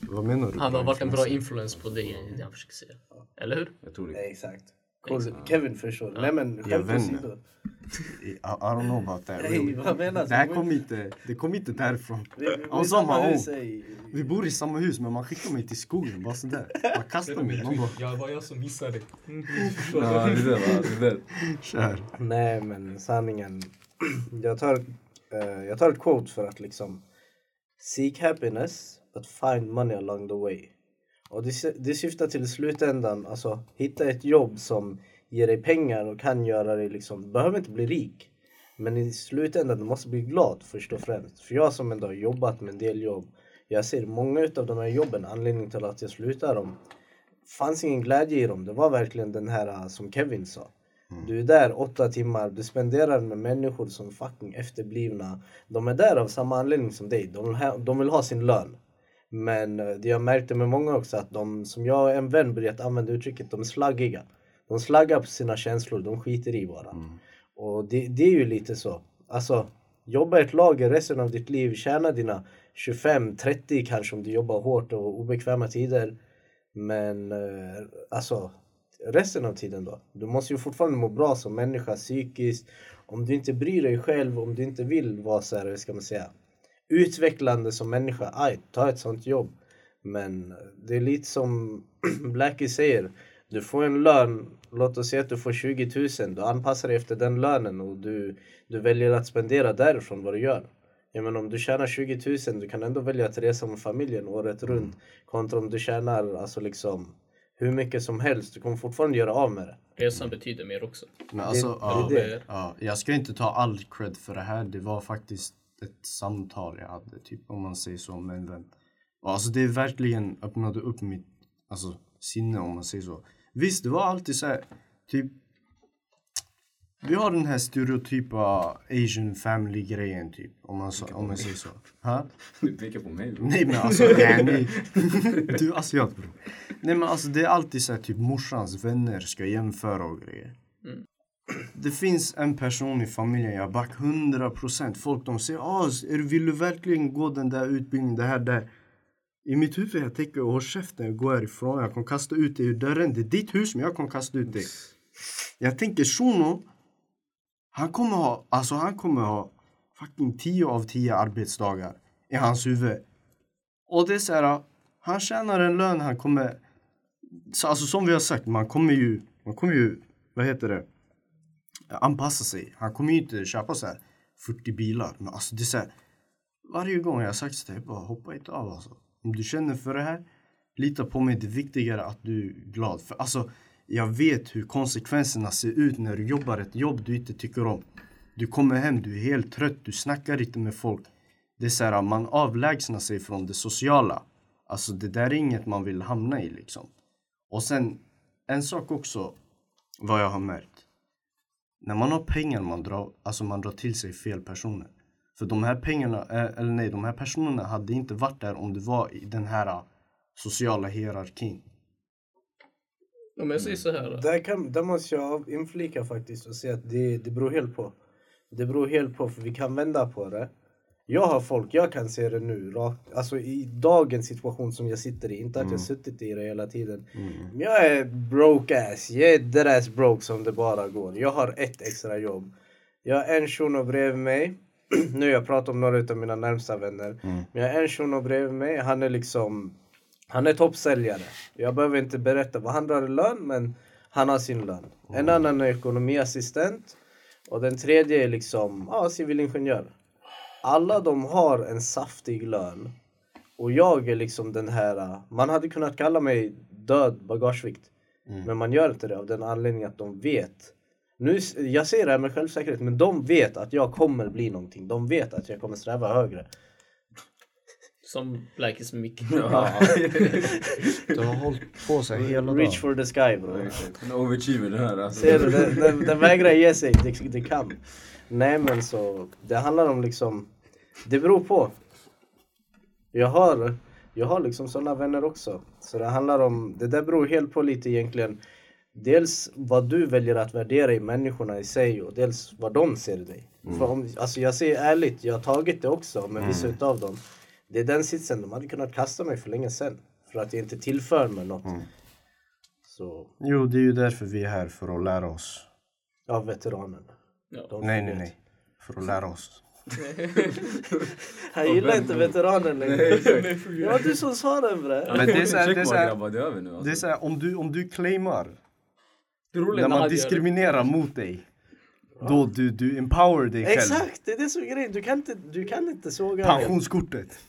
Vad menar du? Han har varit en bra influens på det jag försöker säga. Eller hur? Jag tror det. Nej exakt. Cool. Kevin förstår. Nej men Ja, skämt åsido. I, I don't know about that. Nej vad menas? Det här kom inte, det kom inte därifrån. Vi, vi, Ja, i samma hus i... Vi bor i samma hus men man skickar mig till skogen bara sådär. Man kastar mig. Man bara, Jag var jag som missade. Ja, det där. Det där. kör. Nej men sanningen. jag, tar, Uh, jag tar ett quote för att liksom Seek happiness but find money along the way. Och det, det syftar till slutändan, alltså hitta ett jobb som ger dig pengar och kan göra dig liksom, du behöver inte bli rik. Men i slutändan, du måste bli glad först och främst. För jag som ändå har jobbat med en del jobb, jag ser många av de här jobben, anledningen till att jag slutar dem, fanns ingen glädje i dem. Det var verkligen den här eh, som Kevin sa. Du är där åtta timmar, du spenderar med människor som fucking efterblivna. De är där av samma anledning som dig. De vill ha, de vill ha sin lön. Men eh, det jag märkte med många också att de, som jag och en vän börjat använda uttrycket, de är slaggiga. De slaggar på sina känslor, de skiter i bara. Och det, det är ju lite så. Alltså, jobba ett lager resten av ditt liv, tjäna dina 25-30 kanske om du jobbar hårt och obekväma tider. Men eh, alltså, resten av tiden då? Du måste ju fortfarande må bra som människa psykiskt. Om du inte bryr dig själv, om du inte vill vara så här, ska man säga, utvecklande som människa, aj, ta ett sånt jobb. Men det är lite som Blackie säger, du får en lön, låt oss säga att du får 20 000, du anpassar dig efter den lönen och du, du väljer att spendera därifrån vad du gör. Jag menar om du tjänar 20 000, du kan ändå välja att resa med familjen året runt. Kontra om du tjänar alltså liksom hur mycket som helst, du kommer fortfarande göra av med det. Resan betyder mer också. Men alltså, ja, det är det. ja, jag ska inte ta all cred för det här. Det var faktiskt ett samtal jag hade, typ om man säger så med en vän. Och alltså det verkligen öppnade upp mitt alltså, sinne om man säger så. Visst, det var alltid så här, typ vi har den här stereotypa asian family grejen typ, om man, så, om man säger så. Ha? Du pekar på mig. bro. Nej men alltså, yani, du är asiat bror. Nej men alltså det är alltid så här, typ morsans vänner ska jämföra och grejer. Det finns en person i familjen, jag back 100% Folk de säger ah, vill du verkligen gå den där utbildningen, det här, där. I mitt huvud jag tänker håll käften, gå härifrån, jag kommer kasta ut dig ur dörren. Det är ditt hus men jag kommer kasta ut dig. Jag tänker shuno, han kommer ha, alltså han kommer ha fucking 10 av 10 arbetsdagar i hans huvud. Och det är så här, han tjänar en lön, han kommer, så alltså som vi har sagt, man kommer ju, man kommer ju, vad heter det, anpassa sig. Han kommer ju inte köpa så här 40 bilar. Men alltså det är så här, varje gång jag har sagt till dig, bara hoppa inte av alltså. Om du känner för det här, lita på mig. Det är viktigare att du är glad. För alltså, jag vet hur konsekvenserna ser ut när du jobbar ett jobb du inte tycker om. Du kommer hem, du är helt trött, du snackar inte med folk. Det är så här, man avlägsnar sig från det sociala. Alltså det där är inget man vill hamna i liksom. Och sen, en sak också, vad jag har märkt. När man har pengar man drar, alltså man drar till sig fel personer. För de här pengarna, eh, eller nej, de här personerna hade inte varit där om du var i den här ah, sociala hierarkin. Om jag säger så här. Där, kan, där måste jag inflika faktiskt och säga att det, det beror helt på. Det beror helt på, för vi kan vända på det. Jag har folk, jag kan se det nu, rakt, alltså i dagens situation som jag sitter i. Inte att jag suttit i det hela tiden. Men jag är broke ass, jag är dead ass broke som det bara går. Jag har ett extra jobb. Jag har en shuno bredvid mig. nu jag pratar om några av mina närmsta vänner. Men jag har en shuno bredvid mig, han är liksom han är toppsäljare. Jag behöver inte berätta vad han drar i lön men Han har sin lön. En annan är ekonomiassistent. Och den tredje är liksom ja, civilingenjör. Alla de har en saftig lön. Och jag är liksom den här, man hade kunnat kalla mig död bagagevikt. Men man gör inte det av den anledningen att de vet. Nu, jag säger det här med självsäkerhet men de vet att jag kommer bli någonting. De vet att jag kommer sträva högre. Som Blackis mick. Du har hållit på sig hela dagen. Reach for the sky bro. En overachiever den här alltså. Ser du? Den, den, den vägrar ge sig. Det, det kan. Nej men så, det handlar om liksom, det beror på. Jag har, jag har liksom sådana vänner också. Så det handlar om, det där beror helt på lite egentligen. Dels vad du väljer att värdera i människorna i sig och dels vad de ser i dig. För om, alltså jag säger ärligt, jag har tagit det också med vissa utav dem. Det är den sitsen, de hade kunnat kasta mig för länge sedan. För att jag inte tillför mig något. Så, Jo, det är ju därför vi är här, för att lära oss. ja veteranen. Ja. Nej, nej, nej. För att lära oss. Han gillar inte veteranen längre. Det var du som sa den bre. Men det är så här, det är Check så bara här, grabbar, det är över nu det är alltså. om, du, om du claimar när man diskriminerar mot dig. Då du, du empower dig själv. Exakt, det är det som är grejen. Du kan inte, du kan inte såga. Pensionskortet.